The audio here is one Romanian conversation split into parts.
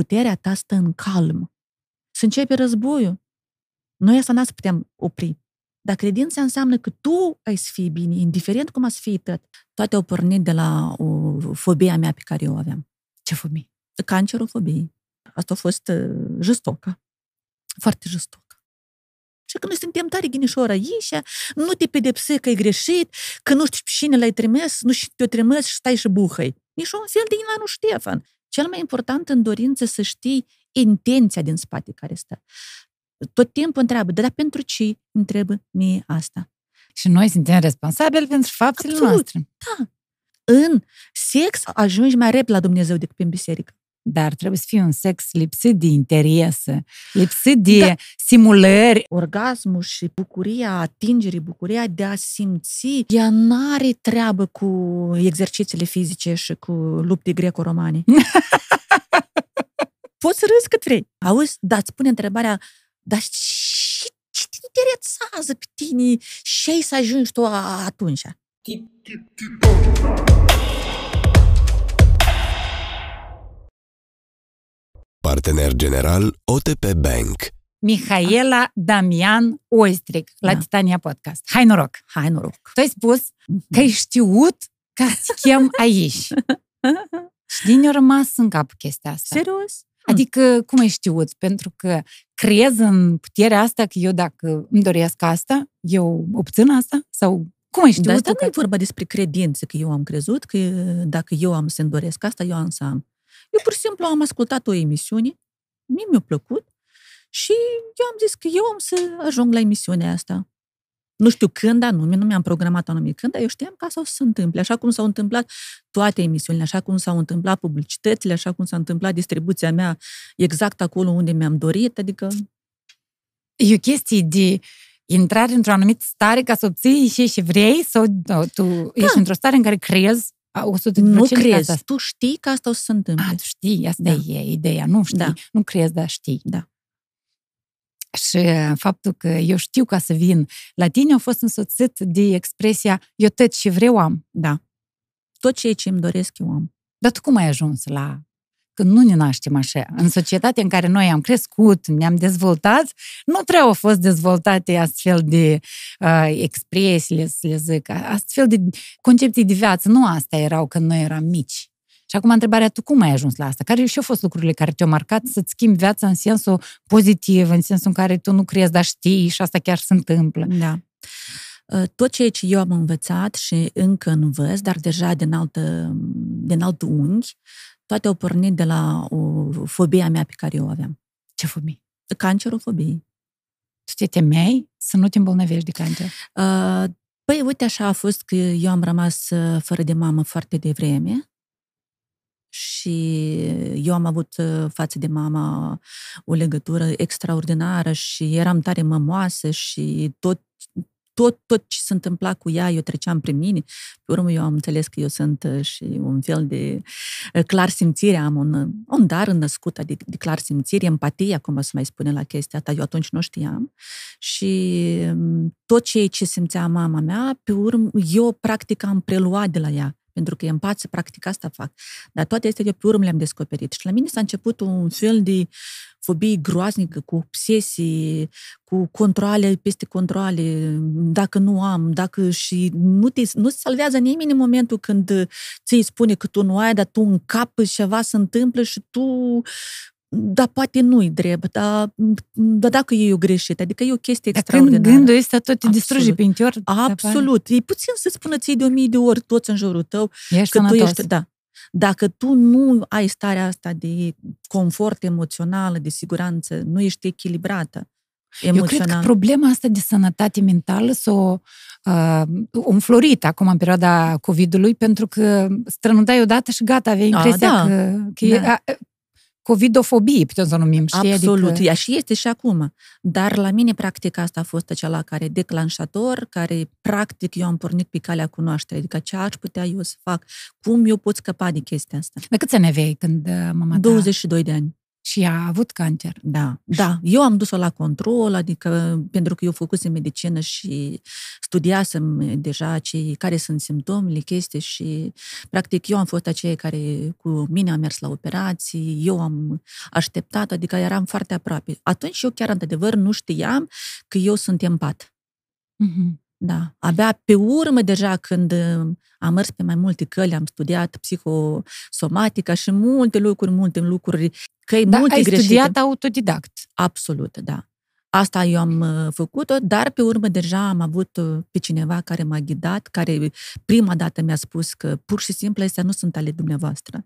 puterea ta stă în calm. Să începe războiul. Noi asta n-ați putem opri. Dar credința înseamnă că tu ai să fii bine, indiferent cum ați fi tot. Toate au pornit de la o fobia mea pe care eu o aveam. Ce fobie? Cancerofobie. Asta a fost uh, jostocă. Foarte jostocă. Și că noi suntem tare ghinișoară aici, nu te pedepsi că ai greșit, că nu știu pe cine l-ai trimis, nu știu te-o trimis și stai și buhăi. Nici un fel de Inu Ștefan. Cel mai important în dorință să știi intenția din spate care stă. Tot timpul întreabă, dar pentru ce întrebă mie asta? Și noi suntem responsabili pentru faptele Absolut. noastre. Da. În sex ajungi mai repede la Dumnezeu decât pe biserică. Dar trebuie să fie un sex lipsit de interese, lipsit de da. simulări. Orgasmul și bucuria, atingerii, bucuria de a simți, ea n-are treabă cu exercițiile fizice și cu lupte greco-romane. Poți să râzi cât vrei. Auzi, dar îți pune întrebarea, dar ce, ce te interesează pe tine și ai să ajungi tu a- atunci? Partener general OTP Bank. Mihaela Damian Oistric la Da. Titania Podcast. Hai noroc! Hai noroc! Tu ai spus că ai știut că te chem aici. Și din a rămas în cap chestia asta. Serios? Adică, cum ai știut? Pentru că crezi în puterea asta că eu dacă îmi doresc asta, eu obțin asta? Sau cum ai știut? Dar asta tu nu e că... vorba despre credință, că eu am crezut că dacă eu am să-mi doresc asta, eu am să am. Eu pur și simplu am ascultat o emisiune, mie mi-a plăcut și eu am zis că eu am să ajung la emisiunea asta. Nu știu când anume, nu mi-am programat anume când, dar eu știam că asta o să se întâmple, așa cum s-au întâmplat toate emisiunile, așa cum s-au întâmplat publicitățile, așa cum s-a întâmplat distribuția mea exact acolo unde mi-am dorit, adică E o chestie de intrare într-o anumită stare ca să obții și ce vrei sau da, tu ești într-o stare în care crezi a 100% nu că crezi, Asta... tu știi că asta o să se întâmple. A, tu știi, asta Da. e ideea, nu știi, Da. nu crezi, dar știi. Da. Și faptul că eu știu ca să vin la tine a fost însoțit de expresia eu tot ce vreau am. Da. Tot ceea ce îmi doresc eu am. Dar tu cum ai ajuns la... Când nu ne naștem așa, în societatea în care noi am crescut, ne-am dezvoltat, nu prea au fost dezvoltate astfel de uh, expresiile, să le zic, astfel de concepții de viață. Nu asta erau când noi eram mici. Și acum întrebarea, tu cum ai ajuns la asta? Care și au fost lucrurile care te-au marcat să-ți schimbi viața în sensul pozitiv, în sensul în care tu nu crezi, dar știi și asta chiar se întâmplă? Da. Tot ceea ce eu am învățat și încă învăț, dar deja din, altă, din alt unghi, toate au pornit de la o fobia mea pe care eu o aveam. Ce fobie? Cancerofobie. Tu te temeai să nu te îmbolnăvești de cancer? Uh, Păi, uite, așa a fost că eu am rămas uh, fără de mamă foarte devreme și eu am avut uh, față de mama o legătură extraordinară și eram tare mămoasă și tot tot, tot ce se întâmpla cu ea, eu treceam prin mine. Pe urmă, eu am înțeles că eu sunt uh, și un fel de uh, clar simțire, am un, uh, un dar născut de, de clar simțire, empatie, cum se mai spune la chestia asta, eu atunci nu știam. Și um, tot ceea ce simțea mama mea, pe urmă, eu practic am preluat de la ea pentru că empație, practic asta fac. Dar toate astea eu pe urmă le-am descoperit. Și la mine s-a început un fel de fobie groaznică, cu obsesii, cu controle peste controle, dacă nu am, dacă și nu te, nu se salvează nimeni în momentul când ți îi spune că tu nu ai, dar tu în cap ceva se întâmplă și tu dar poate nu-i drept, dar, dar dacă e o greșit, adică e o chestie Dar extraordinară. când gândul ăsta tot te Absolut. distruge pe interior, Absolut. E puțin să spună ție de o mie de ori toți în jurul tău ești că tu sănătos. ești, da. Dacă tu nu ai starea asta de confort emoțional, de siguranță, nu ești echilibrată Eu cred că emoțional. problema asta de sănătate mentală s-a uh, înflorit acum în perioada COVID-ului, pentru că strănutai odată și gata, aveai A, impresia da. că, că Da. E a, covidofobie, putem să o numim, știi? Absolut. Adică, Ea și este și acum. Dar la mine, practic, asta a fost acela care declanșator, care, practic, eu am pornit pe calea cunoașterii. Adică ce aș putea eu să fac? Cum eu pot scăpa de chestia asta? de câți ani aveai când uh, mama ta... 22 de ani. Și a avut cancer. Da, da. Eu am dus-o la control, adică pentru că eu făcusem medicină și studiasem deja cei care sunt simptomele, chestii și practic eu am fost aceea care cu mine a mers la operații, eu am așteptat, adică eram foarte aproape. Atunci eu chiar într-adevăr nu știam că eu sunt empat. Mm-hmm. Da, abia pe urmă deja când uh, am mers pe mai multe căli, am studiat psihosomatica și multe lucruri, multe lucruri, căi da, multe ai greșite. studiat autodidact. Absolut, da. Asta eu am uh, făcut-o, dar pe urmă deja am avut uh, pe cineva care m-a ghidat, care prima dată mi-a spus că pur și simplu astea nu sunt ale dumneavoastră.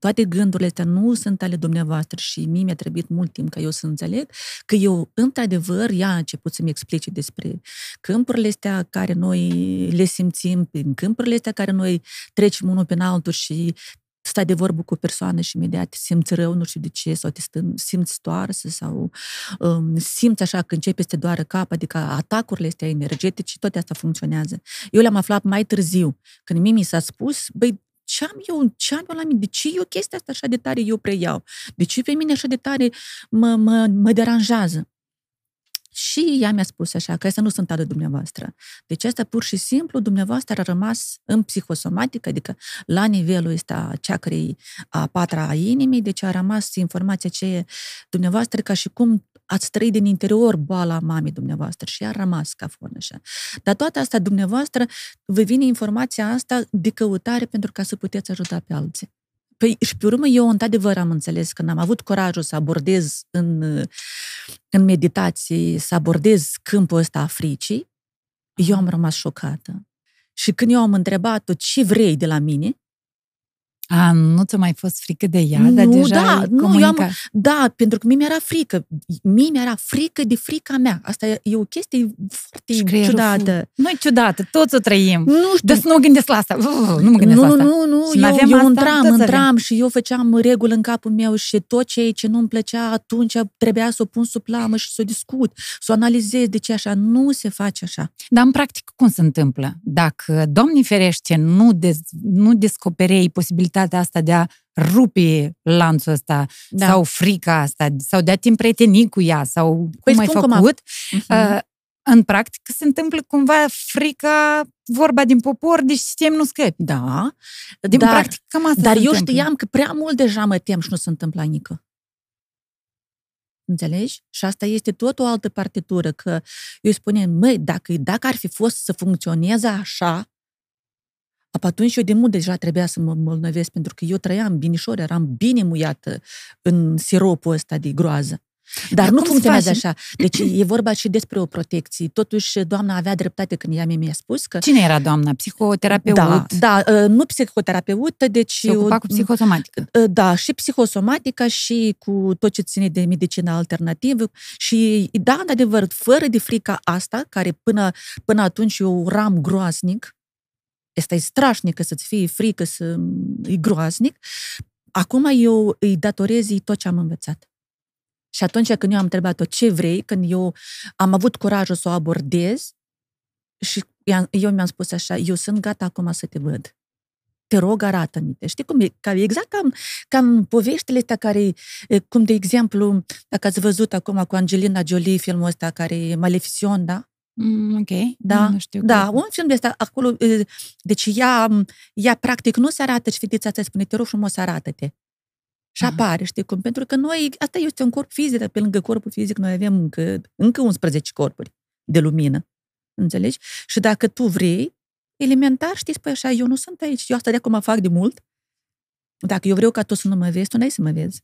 Toate gândurile astea nu sunt ale dumneavoastră și mie mi-a trebuit mult timp ca eu să înțeleg că eu, într-adevăr, ea a început să-mi explice despre câmpurile astea care noi le simțim, prin câmpurile astea care noi trecem unul pe altul și stai de vorbă cu o persoană și imediat te simți rău, nu știu de ce, sau te stăm, simți stoarsă sau um, simți așa că începe să te doară cap, adică atacurile astea energetice, toate astea funcționează. Eu le-am aflat mai târziu, când mie mi s-a spus, băi, ce am eu, ce am eu la mine, de ce eu chestia asta așa de tare eu preiau? De ce pe mine așa de tare mă, mă, mă deranjează? Și ea mi-a spus așa, că astea nu sunt ale dumneavoastră. Deci asta pur și simplu dumneavoastră a rămas în psihosomatică, adică la nivelul ăsta ceacrei a patra a inimii, deci a rămas informația aceea dumneavoastră ca și cum ați trăit din interior boala mamei dumneavoastră și a rămas ca fon așa. Dar toată asta dumneavoastră vă vine informația asta de căutare pentru ca să puteți ajuta pe alții. Păi, și pe urmă eu, într-adevăr, am înțeles că am avut curajul să abordez în, în meditație, să abordez câmpul ăsta a fricii, eu am rămas șocată. Și când eu am întrebat-o ce vrei de la mine, a, nu ți-a mai fost frică de ea, nu, dar deja da, ai nu, eu am, comunicat. da, pentru că mie mi-era frică. Mie mi-era frică de frica mea. Asta e, e o chestie foarte Și creierul ciudată. Nu e ciudată, toți o trăim. Nu știu, Dar să nu mă gândesc la asta. Uf, Nu mă gândesc nu, la asta. nu, nu, Și eu, n-aveam eu asta, intram, toți intram și eu făceam reguli în capul meu și tot ce, ce nu-mi plăcea atunci trebuia să o pun sub lamă și să o discut, să o analizez de ce așa. Nu se face așa. Dar în practic cum se întâmplă? Dacă, Doamne ferește, nu, dez, nu descoperei posibilitatea asta de a rupe lanțul ăsta Da. sau frica asta, sau de a te împrieteni cu ea, sau cum Păi ai spun cum a- făcut, Mhm. uh, în practică se întâmplă cumva frica, vorba din popor, deci sistem nu scăpi. Da, Din dar, practic, cam asta dar se eu întâmplă. știam că prea mult deja mă tem și nu se întâmplă nică. Înțelegi? Și asta este tot o altă partitură, că eu spuneam, măi, dacă, dacă ar fi fost să funcționeze așa, ap- atunci eu de mult deja trebuia să mă îmbolnăvesc, pentru că eu trăiam binișor, eram bine muiată în siropul ăsta de groază. Dar Dar nu cum să funcționează faci? așa. Deci e vorba și despre o protecție. Totuși, doamna avea dreptate când ea mi-a spus că... Cine era doamna? Psihoterapeut? Da, da, uh, nu psihoterapeută, deci... Se ocupa cu psihosomatică. Da, și psihosomatica și cu tot ce ține de medicină alternativă și, da, într-adevăr, fără de frica asta, care până, până atunci eu uram groaznic, asta e strașnică să-ți fie frică, să e groaznic, acum eu îi datorez ei tot ce am învățat. Și atunci când eu am întrebat-o ce vrei, când eu am avut curajul să o abordez și i-am- eu mi-am spus așa, eu sunt gata acum să te văd. Te rog, arată-mi. te. Știi cum e? Ca, exact cam, cam poveștile astea care, e, cum de exemplu, dacă ați văzut acum cu Angelina Jolie filmul ăsta care e Maleficent, da? Mm, ok. Da, Nu știu. Da, cum. un film de ăsta, acolo, e, deci ea, ea practic nu se arată și fetița asta spune, te rog frumos, arată-te. Și Aha. apare, știi cum? Pentru că noi, asta este un corp fizic, dar pe lângă corpul fizic noi avem încă, încă 11 corpuri de lumină. Înțelegi? Și dacă tu vrei, elementar, știi, spui așa, eu nu sunt aici, eu asta de acum fac de mult. Dacă eu vreau ca tu să nu mă vezi, tu n-ai să mă vezi.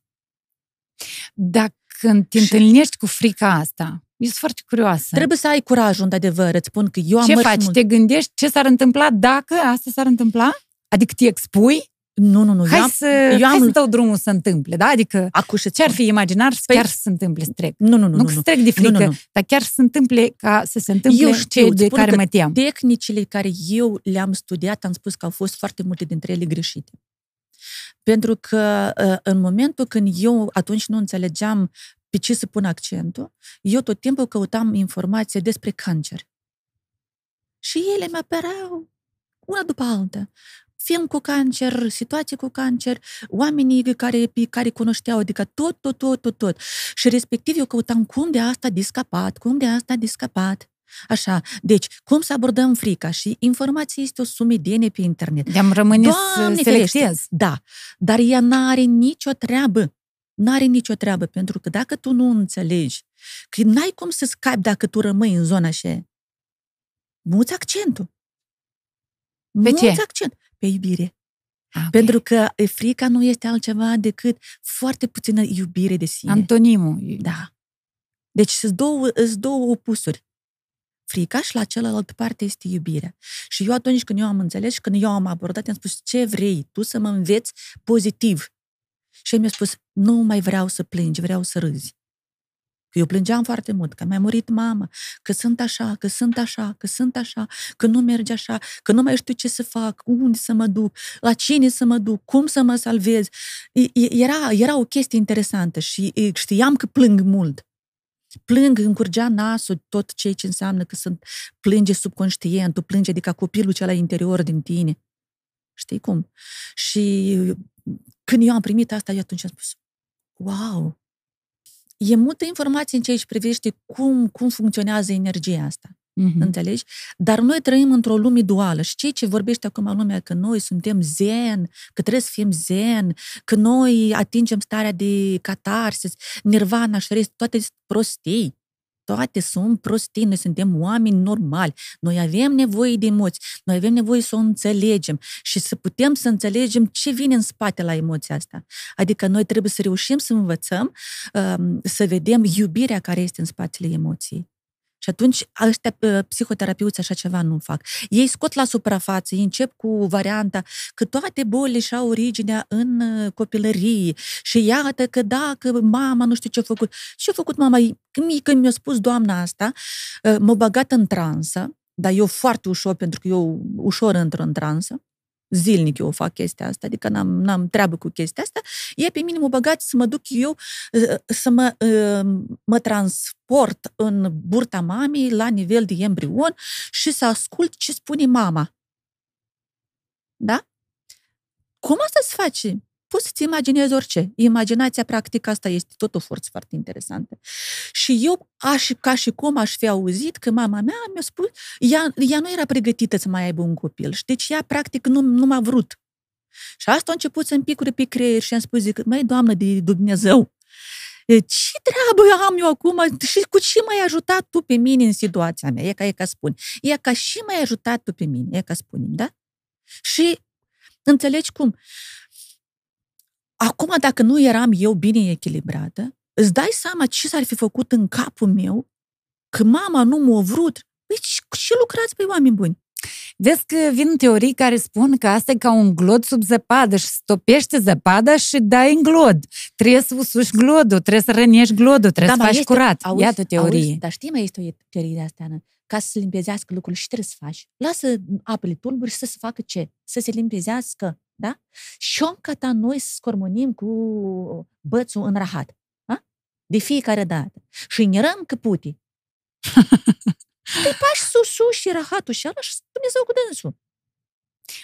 Dar când te Și- întâlnești cu frica asta, eu sunt foarte curioasă. Trebuie să ai curajul, într-adevăr, îți spun că eu am ce mers faci? mult. Te gândești ce s-ar întâmpla dacă asta s-ar întâmpla? Adică te expui? Nu, nu, nu, Hai eu am, să, eu hai am- să dau drumul să întâmple, da? Adică acu și ce ar fi imaginar să Păi- chiar să se întâmple, să trec. Nu, nu, nu, Nu, nu. că să nu. trec de frică, Nu, nu, nu. dar chiar să se întâmple ca să se întâmple Eu ce știu, îți de spun care că mă tem. tehnicile care eu le-am studiat, am spus că au fost foarte multe dintre ele greșite. Pentru că uh, în momentul când eu atunci nu înțelegeam pe ce să pun accentul, eu tot timpul căutam informație despre cancer. Și ele mi apăreau una după alta. film cu cancer, situații cu cancer, oamenii care, pe care cunoșteau, adică tot, tot, tot, tot, tot. Și respectiv eu căutam cum de asta de scăpat, cum de asta de scăpat. Așa, deci, cum să abordăm frica? Și informația este o sumedenie pe internet. De-am rămâne să selectez. Da, dar ea n-are nicio treabă. N-are nicio treabă, pentru că dacă tu nu înțelegi, că n-ai cum să scapi dacă tu rămâi în zona așa, muți accentul. Pe muți ce? accent. Pe iubire. Ah, ok. Pentru că frica nu este altceva decât foarte puțină iubire de sine. Antonimul. Da. Deci sunt două, sunt două opusuri. Frica și la cealaltă parte este iubirea. Și eu atunci când eu am înțeles și când eu am abordat, am spus, ce vrei tu să mă înveți pozitiv? Și el mi-a spus, nu mai vreau să plângi, vreau să râzi. Că eu plângeam foarte mult, că mi-a murit mama, că sunt așa, că sunt așa, că sunt așa, că nu merge așa, că nu mai știu ce să fac, unde să mă duc, la cine să mă duc, cum să mă salvez. E- e- Era, era o chestie interesantă și e, știam că plâng mult. Plâng, îmi curgea nasul, tot ceea ce înseamnă că sunt plânge subconștientul, plânge adică copilul cel interior din tine. Știi cum? Și când eu am primit asta, eu atunci am spus, wow, e multă informație în ceea ce privește cum, cum funcționează energia asta. Mhm. Înțelegi? Dar noi trăim într-o lume duală și ceea ce vorbește acum lumea că noi suntem zen, că trebuie să fim zen, că noi atingem starea de catarsis, nirvana și rest, toate sunt prostii. Toate sunt prostii, noi suntem oameni normali, noi avem nevoie de emoții, noi avem nevoie să o înțelegem și să putem să înțelegem ce vine în spate la emoția asta. Adică noi trebuie să reușim să învățăm, um, să vedem iubirea care este în spatele emoției. Și atunci, ăștia uh, psihoterapeuți așa ceva nu fac. Ei scot la suprafață, ei încep cu varianta că toate bolile și-au originea în uh, copilărie și iată că dacă mama nu știu ce-a făcut. Ce-a făcut mama? Când, când mi-a spus doamna asta, uh, m-a băgat în transă, dar eu foarte ușor, pentru că eu ușor intru în transă, zilnic eu fac chestia asta, adică n-am, n-am treabă cu chestia asta, e pe mine mă băgat să mă duc eu uh, să mă, uh, mă transport în burta mamei la nivel de embrion și să ascult ce spune mama. Da? Cum asta se face? Poți să-ți imaginezi orice. Imaginația, practic, asta este tot o forță foarte interesantă. Și eu, aș, ca și cum aș fi auzit că mama mea mi-a spus, ea, ea nu era pregătită să mai aibă un copil. Și deci ea, practic, nu, nu m-a vrut. Și asta a început să-mi picure pe creier și am spus, zic, măi, Doamnă de Dumnezeu, ce treabă am eu acum și cu ce m-ai ajutat tu pe mine în situația mea? E ca, e ca spun. E ca și m-ai ajutat tu pe mine, e ca spunem, da? Și înțelegi cum? Acum, dacă nu eram eu bine echilibrată, îți dai seama ce s-ar fi făcut în capul meu că mama nu m-a vrut. Păi și, și lucrați pe oameni buni. Vezi că vin teorii care spun că asta e ca un glod sub zăpadă și stopește zăpada și dai în glod. Trebuie să usuși glodul, trebuie să rănești glodul, trebuie să mai faci Da, este- curat. auzi, Iată teorie. Auzi, dar știi, mai este o teorie de asta, Ana? Ca să se limpezească lucrurile și trebuie să faci. Lasă apele tulburi și să se facă ce? Să se limpezească, da? Și ca ta noi să scormonim cu bățul în rahat. Da? De fiecare dată. Și înierăm căputii. Te faci susu și rahatul și ăla și Dumnezeu cu dânsul.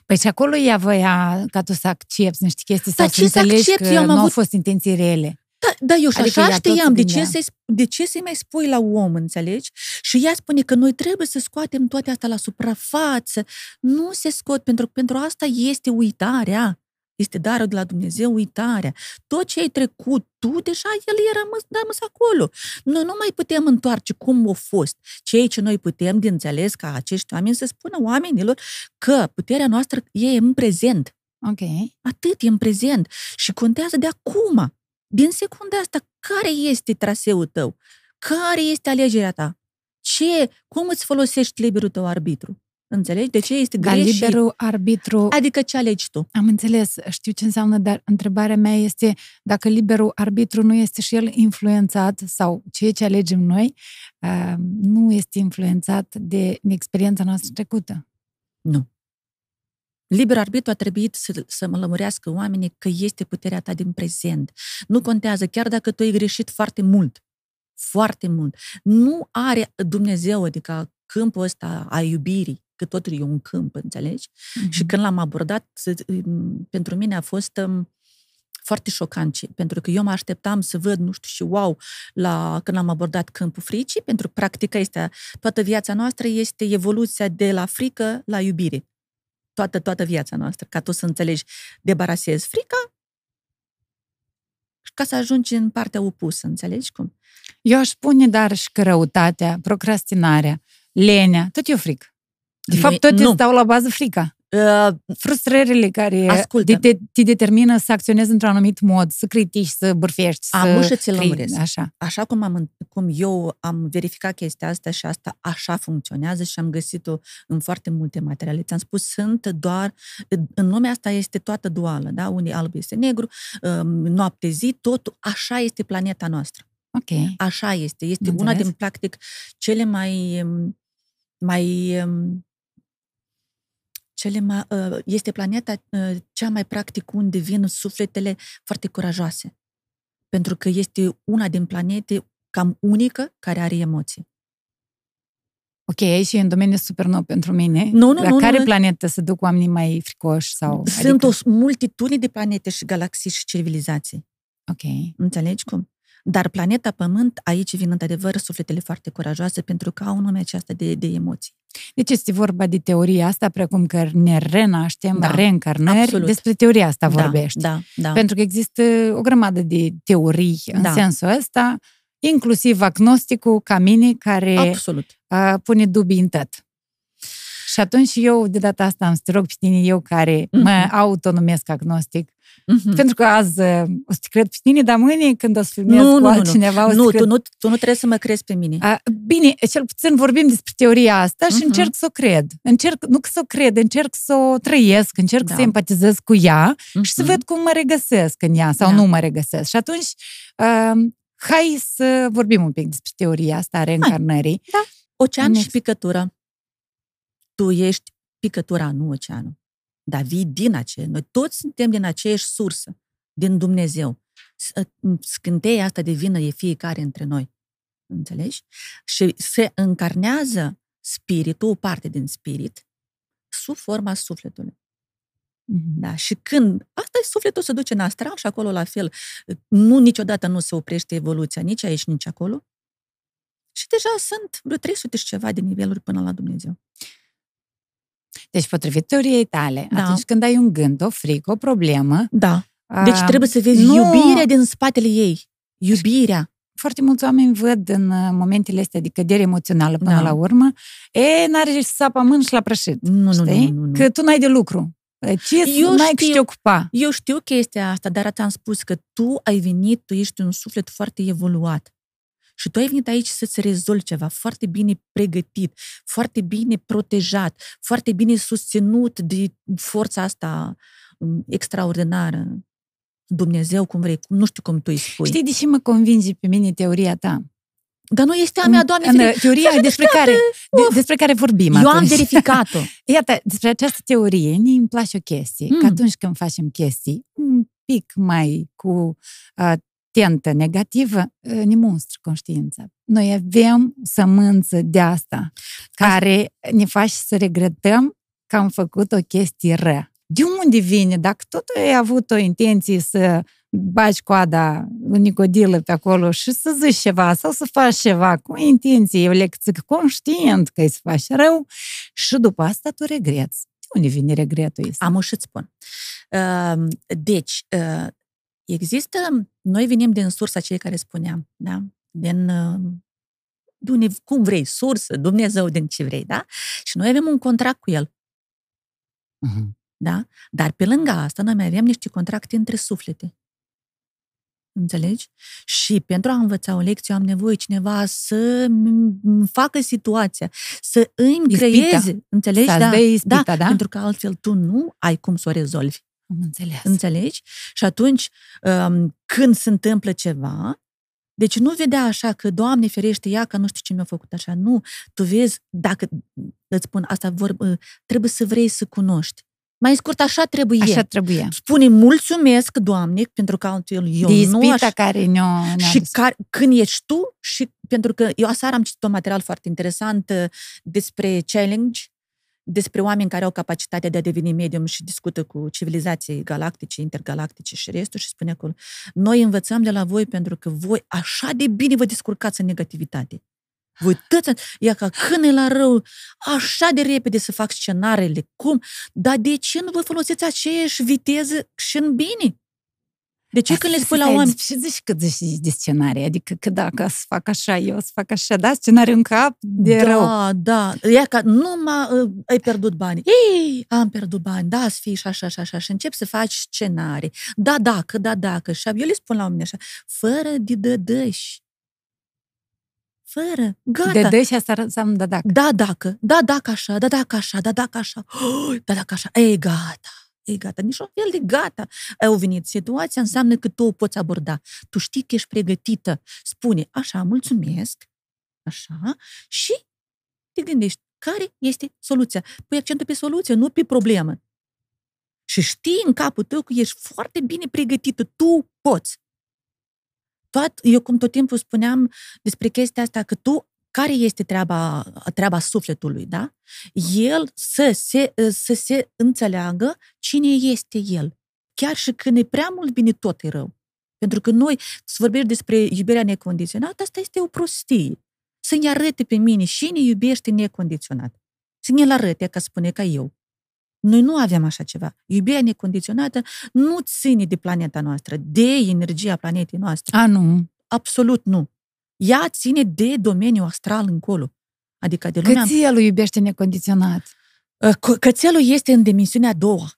Păi și acolo ea voia ca tu să accepti niște chestii Dar sau să ce să înțelegi accept? că Eu am nu au avut- fost intenții rele. Da, da, eu și Adică așa ea tot știam. De ce, gândea. să de ce să-i mai spui la om, înțelegi? Și ea spune că noi trebuie să scoatem toate astea la suprafață. Nu se scot, pentru că pentru asta este uitarea. Este darul de la Dumnezeu, uitarea. Tot ce ai trecut tu, deja el e rămas, rămas acolo. Noi nu mai putem întoarce cum a fost. Ceea ce noi putem de înțeles ca acești oameni să spună oamenilor că puterea noastră e în prezent. Ok. Atât e în prezent și contează de acum. Din secunda asta, care este traseul tău? Care este alegerea ta? Ce, cum îți folosești liberul tău arbitru? Înțelegi? De ce este Dar greșit? liberul arbitru... Adică ce alegi tu? Am înțeles, știu ce înseamnă, dar întrebarea mea este dacă liberul arbitru nu este și el influențat sau ceea ce alegem noi uh, nu este influențat de experiența noastră trecută. Nu. Liber arbitru a trebuit să, să mă lămurească oamenii că este puterea ta din prezent. Nu contează, chiar dacă tu ai greșit foarte mult, foarte mult. Nu are Dumnezeu, adică câmpul ăsta a iubirii, că totul e un câmp, înțelegi? Mhm. Și când l-am abordat, m, pentru mine a fost um, foarte șocant, ce- pentru că eu mă așteptam să văd, nu știu, și wow, la, când am abordat câmpul fricii, pentru că practica este, toată viața noastră este evoluția de la frică la iubire. Toată, toată viața noastră, ca tu să înțelegi, debarasezi frica și ca să ajungi în partea opusă, înțelegi cum? Eu aș spune, dar și că răutatea, procrastinarea, lenea, tot e o frică. De Nu fapt, e- toate nu. stau la bază frica. Uh, Frustrările care Ascultă. te, te determină să acționezi într-un anumit mod, să critici, să bârfești, Am să... și ți-l cri- lămuresc. Așa. așa cum, am, cum eu am verificat chestia asta și asta așa funcționează și am găsit-o în foarte multe materiale. Ți-am spus, sunt doar, în lumea asta este toată duală, da? Unii alb este negru, um, noapte zi, totul, așa este planeta noastră. Ok. Așa este. Este Am una înțeles. din, practic, cele mai, um, mai um, cele mai, uh, este planeta uh, cea mai practic unde vin sufletele foarte curajoase. Pentru că este una din planete cam unică care are emoții. Ok, aici e un domeniu super nou pentru mine. Nu, nu, La nu, care nu. planetă se duc oamenii mai fricoși? sau? Sunt adică... o multitudine de planete și galaxii și civilizații. Ok. Înțelegi cum? Dar planeta Pământ, aici vin într-adevăr sufletele foarte curajoase pentru că au nume aceasta de, de emoții. Deci este vorba de teoria asta, precum că ne renaștem, Da, reîncarnări. absolut. Despre teoria asta vorbești. Da, da, da. Pentru că există o grămadă de teorii în Da. sensul ăsta, inclusiv agnosticul ca mine, care Absolut. uh, pune dubii în tot. Și atunci eu, de data asta, am să te rog pe tine, eu care Mhm. mă autonomesc agnostic, Mhm. pentru că azi uh, o să te cred pe tine, dar mâine când o să filmez Nu, cu nu, nu, nu. altcineva, o să Nu, te tu cred. nu, tu nu trebuie să mă crezi pe mine. A, bine, cel puțin vorbim despre teoria asta și Mhm. încerc să o cred. Încerc, nu că să o cred, încerc să o trăiesc, încerc Da. să empatizez cu ea și să Mhm. văd cum mă regăsesc în ea sau Da. nu mă regăsesc. Și atunci, uh, hai să vorbim un pic despre teoria asta a reîncarnării. Ocean Next. și picătură. Tu ești picătura, nu oceanul. Dar vii din aceea. Noi toți suntem din aceeași sursă, din Dumnezeu. S- Scânteia asta divină e fiecare între noi. Înțelegi? Și se încarnează spiritul, o parte din spirit, sub forma sufletului. Mhm. Da? Și când asta e sufletul se duce în astral și acolo la fel, nu niciodată nu se oprește evoluția, nici aici, nici acolo. Și deja sunt vreo 300 și ceva de niveluri până la Dumnezeu. Deci, potrivit teoriei tale, Da. atunci când ai un gând, o frică, o problemă... Da. Deci uh, trebuie să vezi nu- iubirea din spatele ei. Iubirea. Foarte mulți oameni văd în uh, momentele astea de cădere emoțională până Da. la urmă, e, n-are ce să sapă mână și la prășit. Nu, nu, știi? nu, nu, nu. Că tu n-ai de lucru. Ce Eu n-ai cu știu. ce te ocupa. Eu știu chestia asta, dar ți-am spus că tu ai venit, tu ești un suflet foarte evoluat. Și tu ai venit aici să-ți rezolvi ceva foarte bine pregătit, foarte bine protejat, foarte bine susținut de forța asta um, extraordinară. Dumnezeu, cum vrei, cum- nu știu cum tu îi spui. Știi de ce mă convinge pe mine teoria ta? Dar nu este a mea, Doamne, în, ferește. în teoria Frate, despre care, de, despre care vorbim Eu am atunci. verificat-o. Iată, despre această teorie, ne îmi place o chestie, Mm. că atunci când facem chestii un pic mai cu uh, tentă negativă, uh, ne monstră conștiința. Noi avem sămânță de asta, care ne face să regretăm că am făcut o chestie rea. De unde vine? Dacă tot ai avut o intenție să bagi coada în nicodilă pe acolo și să zici ceva sau să faci ceva cu intenție, o lecție conștient că îți să faci rău și după asta tu regreți. De unde vine regretul ăsta? Am o să-ți spun. Uh, Deci, uh, există, noi venim din sursa cei care spuneam, da? Din, uh, de unde, cum vrei, sursă, Dumnezeu, din ce vrei, da? Și noi avem un contract cu El, Mhm. da? Dar pe lângă asta, noi mai avem niște contracte între suflete. Înțelegi? Și pentru a învăța o lecție, eu am nevoie cineva să îmi facă situația, să îmi Ispita. creeze, înțelegi? Să-ți da, dea ispita, da? Pentru că altfel tu nu ai cum să o rezolvi. Am înțeles. Înțelegi? Și atunci, um, când se întâmplă ceva, deci nu vedea așa că, Doamne ferește, ea că nu știu ce mi-a făcut așa. Nu, tu vezi, dacă îți spun asta, vor, uh, trebuie să vrei să cunoști. Mai scurt, așa trebuie. Așa trebuie. Spune mulțumesc, Doamne, pentru că altfel eu de nu ispita aș... care ne-o, ne-a Și adus. ca, când ești tu, și pentru că eu aseară am citit un material foarte interesant uh, despre challenge despre oameni care au capacitatea de a deveni medium și discută cu civilizații galactice, intergalactice și restul și spune acolo, noi învățăm de la voi pentru că voi așa de bine vă descurcați în negativitate. Voi toți, ia ca când e la rău, așa de repede să fac scenariile, cum? Dar de ce nu vă folosiți aceeași viteză și în bine? De ce când le spui la oameni... Și zici cât zici de scenarii, adică că dacă să fac așa, eu să fac așa, da? Scenariul în cap de da, rău. Da, da. Ia ca nu m ai pierdut bani. Ei, am pierdut bani, da, să fii și așa, și așa. Și încep să faci scenarii. Da, dacă, da, dacă. Și eu le spun la oameni așa, fără de dădăși. Fără, gata. De dăși asta înseamnă da dacă. Da, dacă, da, dacă așa, da, dacă așa, da, dacă așa, oh, da, dacă așa, ei, gata. E gata, nici un fel de gata. Au venit situația, înseamnă că tu o poți aborda. Tu știi că ești pregătită. Spune, așa, mulțumesc, așa, și te gândești, care este soluția? Păi accentul pe soluție, nu pe problemă. Și știi în capul tău că ești foarte bine pregătită, tu poți. Tot, eu cum tot timpul spuneam despre chestia asta, că tu care este treaba, treaba sufletului, da? El să se, să se înțeleagă cine este el. Chiar și când e prea mult bine, tot e rău. Pentru că noi, să vorbim despre iubirea necondiționată, asta este o prostie. Să ne arăte pe mine și ne iubește necondiționat. Să ne-l arăte, ca spune ca eu. Noi nu avem așa ceva. Iubirea necondiționată nu ține de planeta noastră, de energia planetei noastre. A, nu. Absolut nu ea ține de domeniul astral încolo. Adică de lumea... Cățelul iubește necondiționat. Ă, cățelul este în dimensiunea a doua.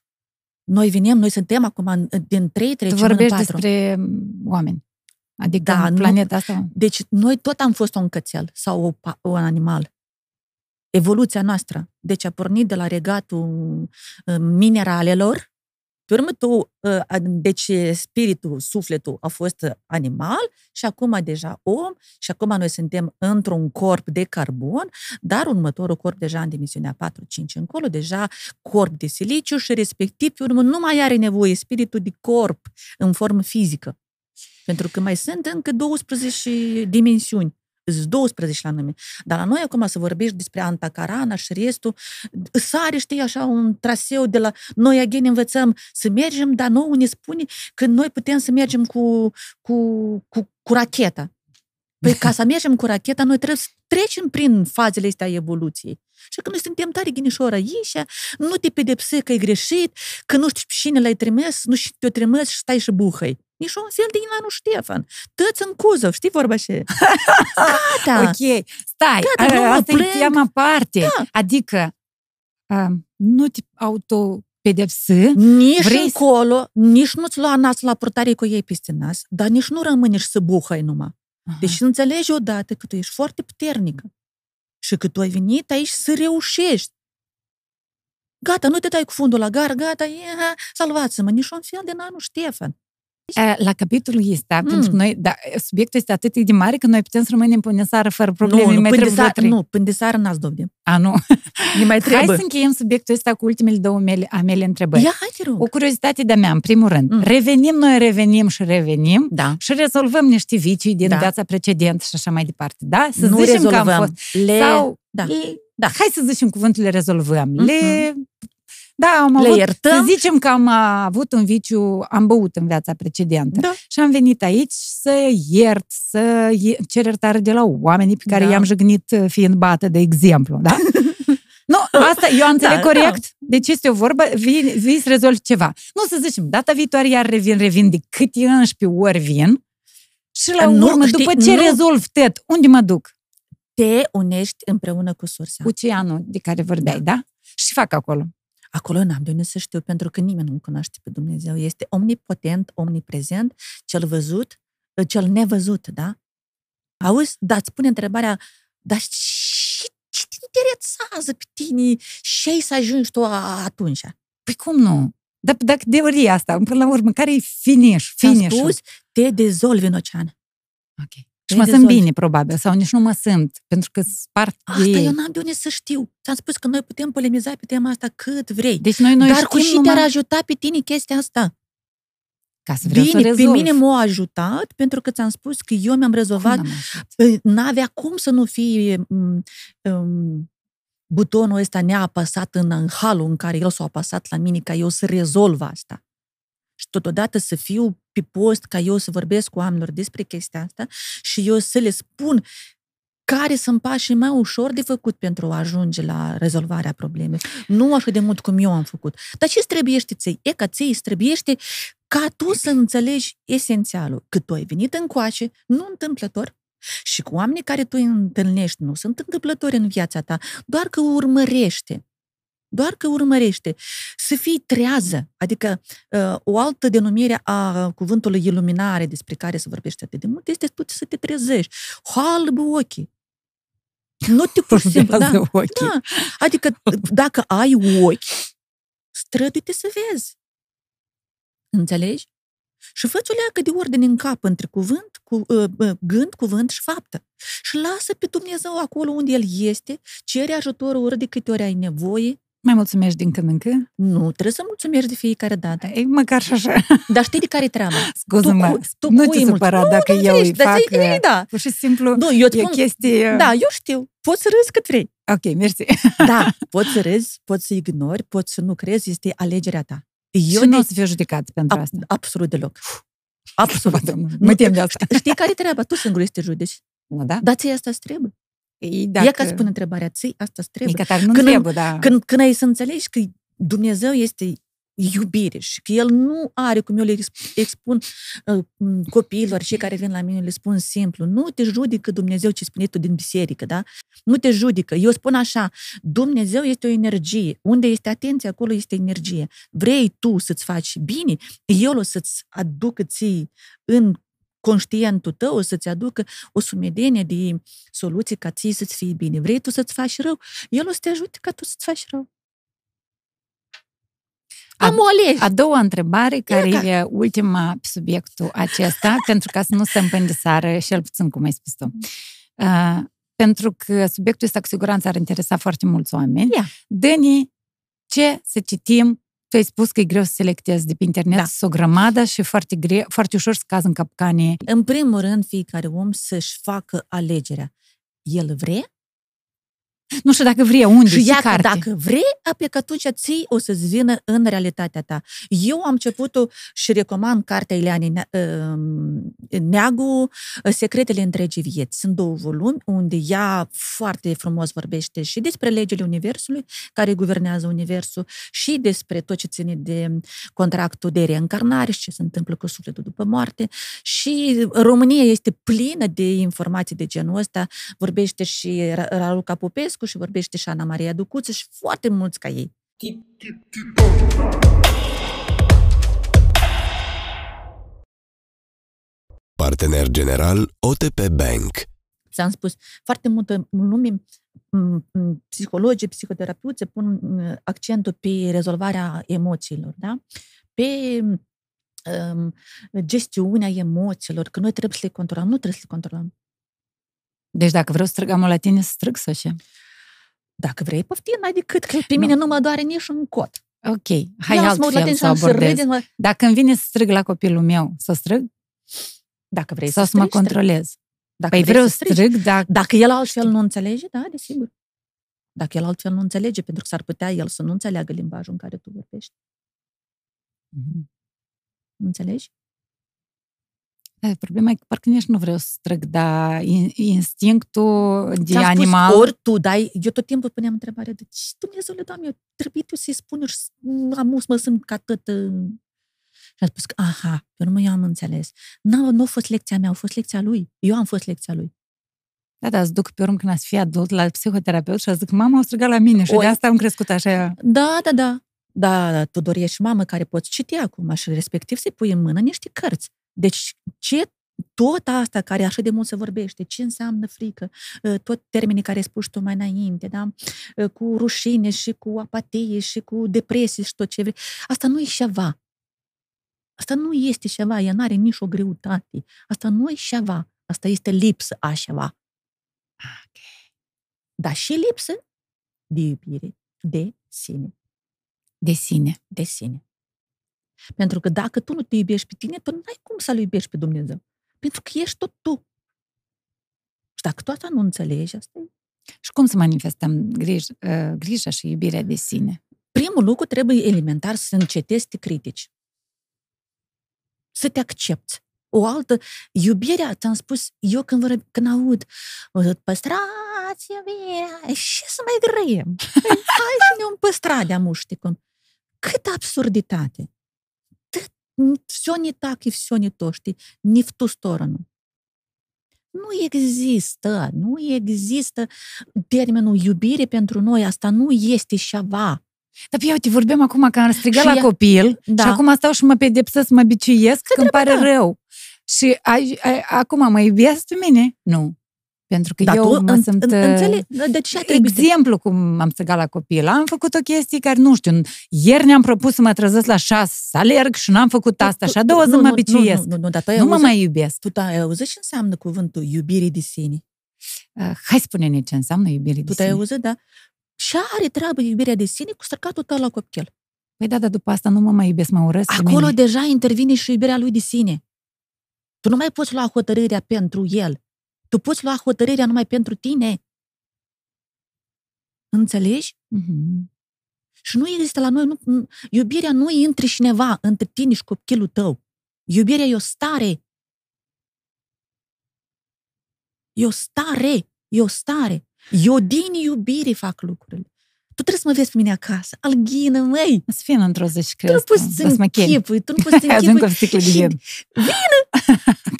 Noi venim, noi suntem acum în, din 3 trecem tu vorbești în 4. despre oameni. Adică da, în planeta asta. Deci noi tot am fost un cățel sau o, un animal. Evoluția noastră. Deci a pornit de la regatul ă, mineralelor, pe urmă, tu, ă, deci spiritul, sufletul a fost animal și acum deja om și acum noi suntem într-un corp de carbon, dar următorul corp deja în dimensiunea 4-5 încolo, deja corp de siliciu și respectiv, pe urmă, nu mai are nevoie spiritul de corp în formă fizică. Pentru că mai sunt încă 12 dimensiuni. Sunt 12 la nume. Dar la noi acum să vorbești despre Antacarana și restul, sare, știi, așa un traseu de la... Noi, again, învățăm să mergem, dar nouă ne spune că noi putem să mergem cu, cu, cu, cu racheta. Păi ca să mergem cu racheta, noi trebuie să trecem prin fazele astea evoluției. Și că noi suntem tare ghinișoară aici, nu te pedepsi că e greșit, că nu știu pe cine l-ai trimis, nu știu te-o trimis și stai și buhăi. Nici un fel de Inanu Ștefan. Tăți în cuzov, știi vorba și... Gata! ok, stai, Gata, nu mă asta e plâng. teama aparte. Da. Adică uh, nu te auto pedepsi, Nici Vrei să- încolo, nici nu-ți lua nas la purtare cu ei peste nas, dar nici nu rămâni și să buhăi numai. Deci înțelegi odată că tu ești foarte puternică și că tu ai venit aici să reușești. Gata, nu te dai cu fundul la gar, gata, e, ha, salvați-mă, nici un fel de nanu Ștefan. Uh, La capitolul ăsta, Mm. pentru că noi, da, subiectul este atât de mare că noi putem să rămânem pe unesară fără probleme, nu, nu, mai până de trebuie vreo sară, trei. nu, până de sară n-ați dobde. A, nu. Ne mai Hai trebuie. să încheiem subiectul ăsta cu ultimele două mele, a mele întrebări. Ia, hai te rog. O curiozitate de-a mea, în primul rând. Mm. Revenim, noi revenim și revenim Da. și rezolvăm niște vicii din Da. viața precedentă și așa mai departe, da? Să nu zicem că am rezolvăm. fost... Le, Sau, da. le, Da. Hai să zicem cuvântul le rezolvăm. Mhm. Le... Da, am Le avut, iertăm. Să zicem că am avut un viciu, am băut în viața precedentă. Da. Și am venit aici să iert, să ie- cer iertare de la oamenii pe care Da. i-am jignit uh, fiind bată, de exemplu, da? Nu, asta eu înțeleg Da, corect. Deci este o vorbă, vii, vii să rezolvi ceva. Nu să zicem, data viitoare iar revin, revin de câte 11 ori vin și la Nu, urmă, știi, după ce nu. rezolv tot, unde mă duc? Te unești împreună cu sursa. Oceanul de care vorbeai, da? Și fac acolo. Acolo n-am de unde să știu, pentru că nimeni nu-L cunoaște pe Dumnezeu. Este omnipotent, omniprezent, cel văzut, cel nevăzut, da? Auzi? Dar îți pune întrebarea, dar ce, ce te interesează pe tine și ai să ajungi tu a- atunci? Păi cum nu? Dar dacă teoria asta, până la urmă, care e finish? Ți-am finish spus, te dezolvi în ocean. Ok. Și Te mă sunt dezolvi. bine, probabil, sau nici nu mă sunt, pentru că spart Asta de ei. eu n-am de unde să știu. Ți-am spus că noi putem polemiza pe tema asta cât vrei. Deci noi, noi Dar știm cu și numai te-ar ajuta pe tine chestia asta. ca să vreau să Bine, pe rezolv. mine m-a ajutat pentru că ți-am spus că eu mi-am Cum rezolvat n-am ajutat? Păi, N-avea cum să nu fie um, um, butonul ăsta neapăsat în, în halul în care el s-a apăsat la mine ca eu să rezolv asta. Și totodată să fiu pe post ca eu să vorbesc cu oamenilor despre chestia asta și eu să le spun care sunt pașii mai ușor de făcut pentru a ajunge la rezolvarea problemei. Nu așa de mult cum eu am făcut. Dar ce trebuie ție? E ca ție îți trebuie ca tu să înțelegi esențialul. Că tu ai venit încoace, nu întâmplător, și cu oamenii care tu îi întâlnești nu sunt întâmplători în viața ta, doar că urmărește. Doar că urmărește. Să fii trează, adică uh, o altă denumire a cuvântului iluminare despre care se vorbește atât de mult este tu să te trezești. Halbă ochii. Nu te pur și simplu. Da, da. Adică dacă ai ochi, străduite să vezi. Înțelegi? Și fă-ți o leacă de ordine în cap între cuvânt, cu, uh, gând, cuvânt și faptă. Și lasă pe Dumnezeu acolo unde El este, cere ajutorul ori de câte ori ai nevoie. Mai mulțumești din când în când? Nu, trebuie să mulțumești de fiecare dată. E, măcar și așa. Dar știi de care treaba? Scuză-mă, tu, tu nu te supăra nu, dacă nu, eu îi fac... Zi, da. Pur și simplu nu, eu e spun, chestie... Da, eu știu. Poți să râzi cât vrei. Ok, mersi. Da, poți să râzi, poți să ignori, poți să nu crezi, este alegerea ta. Eu și nu o să fiu judecat pentru asta. Absolut deloc. Absolut. Mă tem de asta. Știi care e treaba? Tu singur este judeci. Nu, da? Dar ție asta îți trebuie. Ei, dacă... Ia ca spune întrebarea, ții asta îți trebuie. Mică, nu când, trebuie, da. Când, când ai să înțelegi că Dumnezeu este iubire și că el nu are, cum eu le expun uh, copiilor, cei care vin la mine, le spun simplu, nu te judică Dumnezeu ce spune tu din biserică, da? Nu te judică. Eu spun așa, Dumnezeu este o energie. Unde este atenție, acolo este energie. Vrei tu să-ți faci bine, El o să-ți aducă ții în conștientul tău, o să-ți aducă o sumedenie de soluții ca ții să-ți fie bine. Vrei tu să-ți faci rău, El o să te ajute ca tu să-ți faci rău. Am o alegi. A doua întrebare, care Ia e ultima pe subiectul acesta, pentru ca să nu stăm pe îndesară, și el puțin cum ai spus tu. Uh, pentru că subiectul ăsta cu siguranță ar interesa foarte mulți oameni. Ia. Dă-ne ce să citim tu ai spus că e greu să selectezi de pe internet, da. o grămadă și foarte, greu, foarte ușor să cazi în capcane. În primul rând, fiecare om să-și facă alegerea. El vrea nu știu dacă vrei, unde, și ia carte? dacă vrei, apoi că atunci ții o să-ți vină în realitatea ta. Eu am început și recomand cartea Ileane uh, Neagu, Secretele întregii vieți. Sunt două volumi unde ea foarte frumos vorbește și despre legile Universului, care guvernează Universul, și despre tot ce ține de contractul de reîncarnare și ce se întâmplă cu sufletul după moarte. Și România este plină de informații de genul ăsta. Vorbește și Raluca Popescu, Popescu și vorbește și Ana Maria Ducuță și foarte mulți ca ei. Partener general OTP Bank. Ți-am spus, foarte multă lume, psihologii, psihoterapeuți pun accentul pe rezolvarea emoțiilor, da? Pe um, gestiunea emoțiilor, că noi trebuie să le controlăm. Nu trebuie să le controlăm. Deci dacă vreau să strâng amul la tine, să strâng să ce? Dacă vrei, poftim, mai decât că pe mine nu, nu mă doare nici un cot. Ok, hai Ia altfel să abordez. Să Dacă îmi vine să strâng la copilul meu, să strâng? Dacă vrei Sau să, să mă controlez? Dacă păi vreau să strâng, dacă... Dacă el altfel nu înțelege, da, desigur. Dacă el altfel nu înțelege, pentru că s-ar putea el să nu înțeleagă limbajul în care tu vorbești. Mm-hmm. Înțelegi? Problema e că parcă nici nu vreau să strâng, dar instinctul de Ți-am animal... Spus, ori tu dai... Eu tot timpul puneam întrebarea de ce Dumnezeu le Doamne, eu trebuie tu să-i spun, eu amus mă sunt ca tot... Și a spus că, aha, eu nu mă eu am înțeles. Nu, nu a fost lecția mea, a fost lecția lui. Eu am fost lecția lui. Da, da, îți duc pe urmă când ați fi adult la psihoterapeut și a zic, mama a strigat la mine și Oi. de asta am crescut așa. Da, da, da. Da, tu doar ești mamă care poți citi acum și respectiv să-i pui în mână niște cărți. Deci, ce tot asta care așa de mult se vorbește, ce înseamnă frică, ă, tot termenii care ai spus tu mai înainte, da? Ă, cu rușine și cu apatie și cu depresie și tot ce vrei, asta nu e ceva. Asta nu este ceva, ea nu are nici o greutate. Asta nu e ceva, asta este lipsă a ceva. Ok. Dar și lipsă de iubire, de sine. De sine. De sine. Pentru că dacă tu nu te iubești pe tine, tu nu ai cum să-L iubești pe Dumnezeu. Pentru că ești tot tu. Și dacă tu asta nu înțelegi, asta e Și cum să manifestăm grij, uh, grija și iubirea de sine? Primul lucru trebuie elementar să încetezi să te critici. Să te accepti. O altă iubirea, ți-am spus, eu când, vă, când aud, o păstrați iubirea, și să mai grăiem. Hai să ne-o păstra de mușticul. Cât absurditate! Все не так и все не то, știi? Ni в ту сторону. Nu există, nu există termenul iubire pentru noi, asta nu este ceva. Dar eu te vorbeam acum că am strigat Și la ea- copil Da. și acum stau și mă pedepsesc, mă biciuiesc, că îmi pare da. rău. Și ai, ai, acum mă iubesc pe mine? Nu. Pentru că Dar eu tu mă în, sunt... în, uh, înțeleg, de ce trebuie să... Exemplu cum am strigat la copil. Am făcut o chestie care, nu știu, ieri ne-am propus să mă trezesc la șase, să alerg și n-am făcut asta și a doua zi nu, mă nu, biciuiesc. Nu, nu, nu, dar tu ai Nu mă auzit, mai iubesc. tu ai auzit ce înseamnă cuvântul iubire de sine? Uh, Hai spune-ne ce înseamnă iubire de Tu te-ai sine. auzit, da? Și are treabă iubirea de sine cu sărcatul tău la copil. Păi da, dar după asta nu mă mai iubesc, mă urăsc pe Acolo mine. deja intervine și iubirea lui de sine. Tu nu mai poți lua hotărârea pentru el. Tu poți lua hotărârea numai pentru tine. Înțelegi? Mhm. Și nu există la noi, nu, nu- iubirea nu e între cineva, între tine și copilul tău. Iubirea e o stare. E o stare, e o stare. Eu din iubire fac lucrurile. Tu trebuie să mă vezi pe mine acasă. Alghină, măi! Să fie într-o zi și Tu nu crezi. poți să închipui, tu nu poți să Adun cu închipui. o sticlă de Și- vin.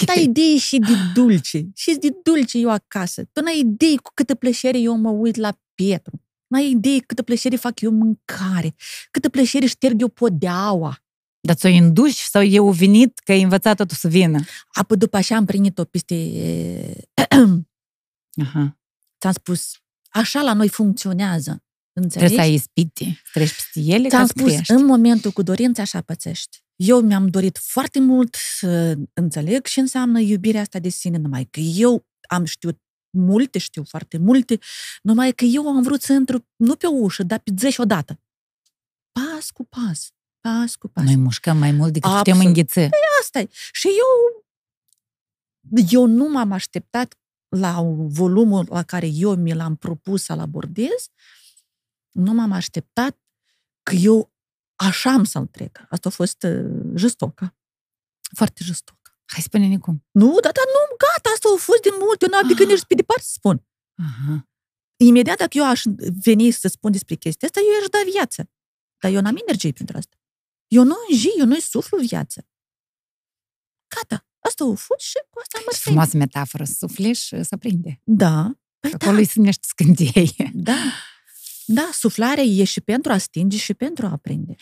Tu ai idei și de dulce. Și de dulce eu acasă. Tu n-ai idei cu câtă plăcere eu mă uit la Pietru. N-ai idei câtă plăcere fac eu mâncare. Câtă plăcere șterg eu podeaua. Dar ți-o induci sau eu venit că ai învățat totul să vină? Apoi după așa am primit-o peste... Aha. Ți-am spus, așa la noi funcționează. Înțelegi? Trebuie să ai ispite, să treci peste ele Ți-am ca să spus, crești. în momentul cu dorința așa pățești. Eu mi-am dorit foarte mult să înțeleg ce înseamnă iubirea asta de sine, numai că eu am știut multe, știu foarte multe, numai că eu am vrut să intru nu pe o ușă, dar pe zeci odată. Pas cu pas, pas cu pas. Noi mușcăm mai mult decât putem Absolut. înghiți. asta e. Și eu, eu nu m-am așteptat la volumul la care eu mi l-am propus să-l abordez, nu m-am așteptat că eu așa am să-l trec. Asta a fost uh, jistocă. Foarte jistocă. Hai spune-ne cum. Nu, dar, dar nu, gata, asta a fost de mult. Eu n-am de gândit și pe departe să spun. Aha. Imediat dacă eu aș veni să spun despre chestia asta, eu aș da viață. Dar eu n-am energie pentru asta. Eu nu înji, eu nu-i suflu viață. Gata, asta o fut și cu asta mă Ce frumoasă metaforă, să sufli și să prinde. Da. Păi Acolo îi sunt niște scântei. da. Da, suflarea e și pentru a stinge și pentru a aprinde.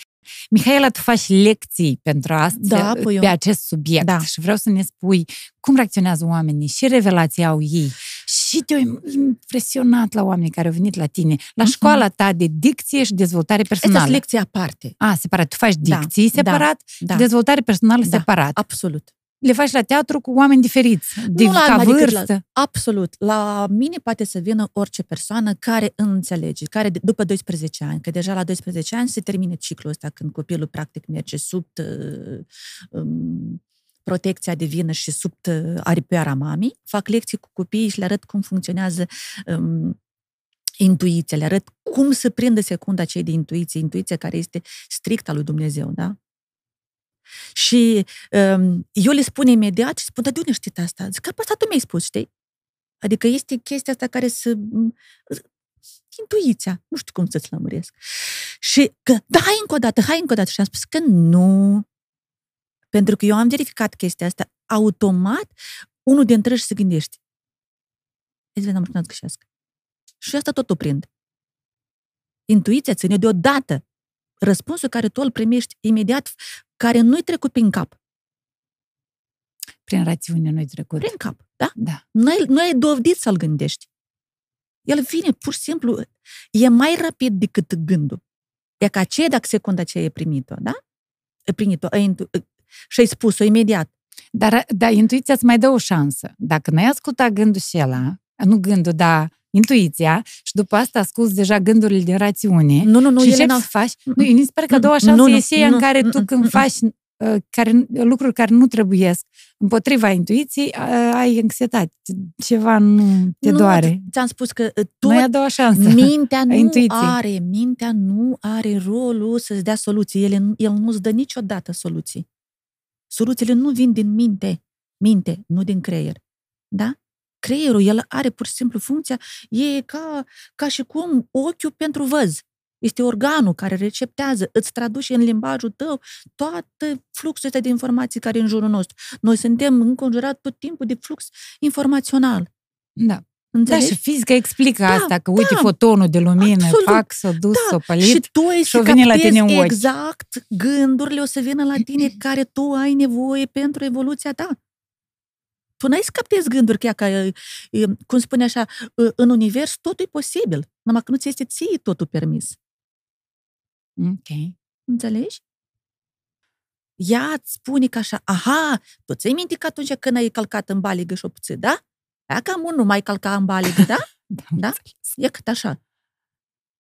Mihaela, tu faci lecții pentru asta, Da, păi pe eu- acest subiect Da. și vreau să ne spui cum reacționează oamenii, și revelații au ei, și te-au impresionat la oamenii care au venit la tine, la Mhm. școala ta de dicție și dezvoltare Asta personală. e lecție aparte. A, separat. Tu faci Da, dicții da, separat Da, și dezvoltare personală Da. separat. absolut. Le faci la teatru cu oameni diferiți, de Nu la ca alma decât vârstă. La, absolut. La mine poate să vină orice persoană care înțelege, care de- după 12 ani, că deja la 12 ani se termine ciclul ăsta când copilul practic merge sub uh, um, protecția divină și sub uh, aripioara mamei, fac lecții cu copiii și le arăt cum funcționează um, intuiția, le arăt cum să prindă secunda cei de intuiție, intuiția care este strict a lui Dumnezeu, da? Și um, eu le spun imediat și spun, dar de unde știi asta? Zic, că pe asta tu mi-ai spus, știi? Adică este chestia asta care să... m, Intuiția. Nu știu cum să-ți lămuresc. Și că, da, hai încă o dată, hai încă o dată. Și am spus că nu. Pentru că eu am verificat chestia asta. Automat, unul dintre ei se gândește. Îți vedem să găsească. Și asta tot o prind. Intuiția ține deodată. Răspunsul care tu îl primești imediat, care nu-i trecut prin cap. Prin rațiune nu-i trecut. Prin cap, da? Da. Nu ai, nu ai dovedit să-l gândești. El vine, pur și simplu, e mai rapid decât gândul. E ca aceea dacă secunda aceea e primit-o, da? E primit-o, e intu- și ai spus-o imediat. Dar, dar intuiția îți mai dă o șansă. Dacă n-ai ascultat gândul și ăla, nu gândul, dar intuiția, și după asta asculți deja gândurile din rațiune, Nu, nu, nu, și ele începi n-au... să faci... Nu, mi se pare că a doua Nu, șansă nu, e aceea nu, în care nu, tu nu, când nu. faci uh, care, lucruri care nu trebuiesc. Împotriva intuiției uh, ai anxietate. Ceva nu te nu, doare. Ți-am spus că uh, Nu e a tot doua șansă. mintea nu intuiției. are, mintea nu are rolul să-ți dea soluții. El, el nu-ți dă niciodată soluții. Soluțiile nu vin din minte, minte, nu din creier. Da? Creierul, el are pur și simplu funcția, e ca, ca și cum ochiul pentru văz. Este organul care receptează, îți traduce în limbajul tău toată fluxul ăsta de informații care e în jurul nostru. Noi suntem înconjurați tot timpul de flux informațional. Da. Da, Înțelegi? și fizica explică Da, asta, că uite da, fotonul de lumină, absolut. pac, s-a dus, Da, s-a pălit. Și tu ai și-o să vine la captezi tine în ochi. exact gândurile o să vină la tine care tu ai nevoie pentru evoluția ta. Tu n-ai să captezi gânduri chiar ca, e, cum spune așa, în univers totul e posibil, numai că nu ți este ție totul permis. Ok. Înțelegi? Ea îți spune că așa, aha, tu ți-ai minte că atunci când ai călcat în baligă și o puțit, da? Ea cam unul mai calca în baligă, da? Da, Da? înțeles. E cât așa.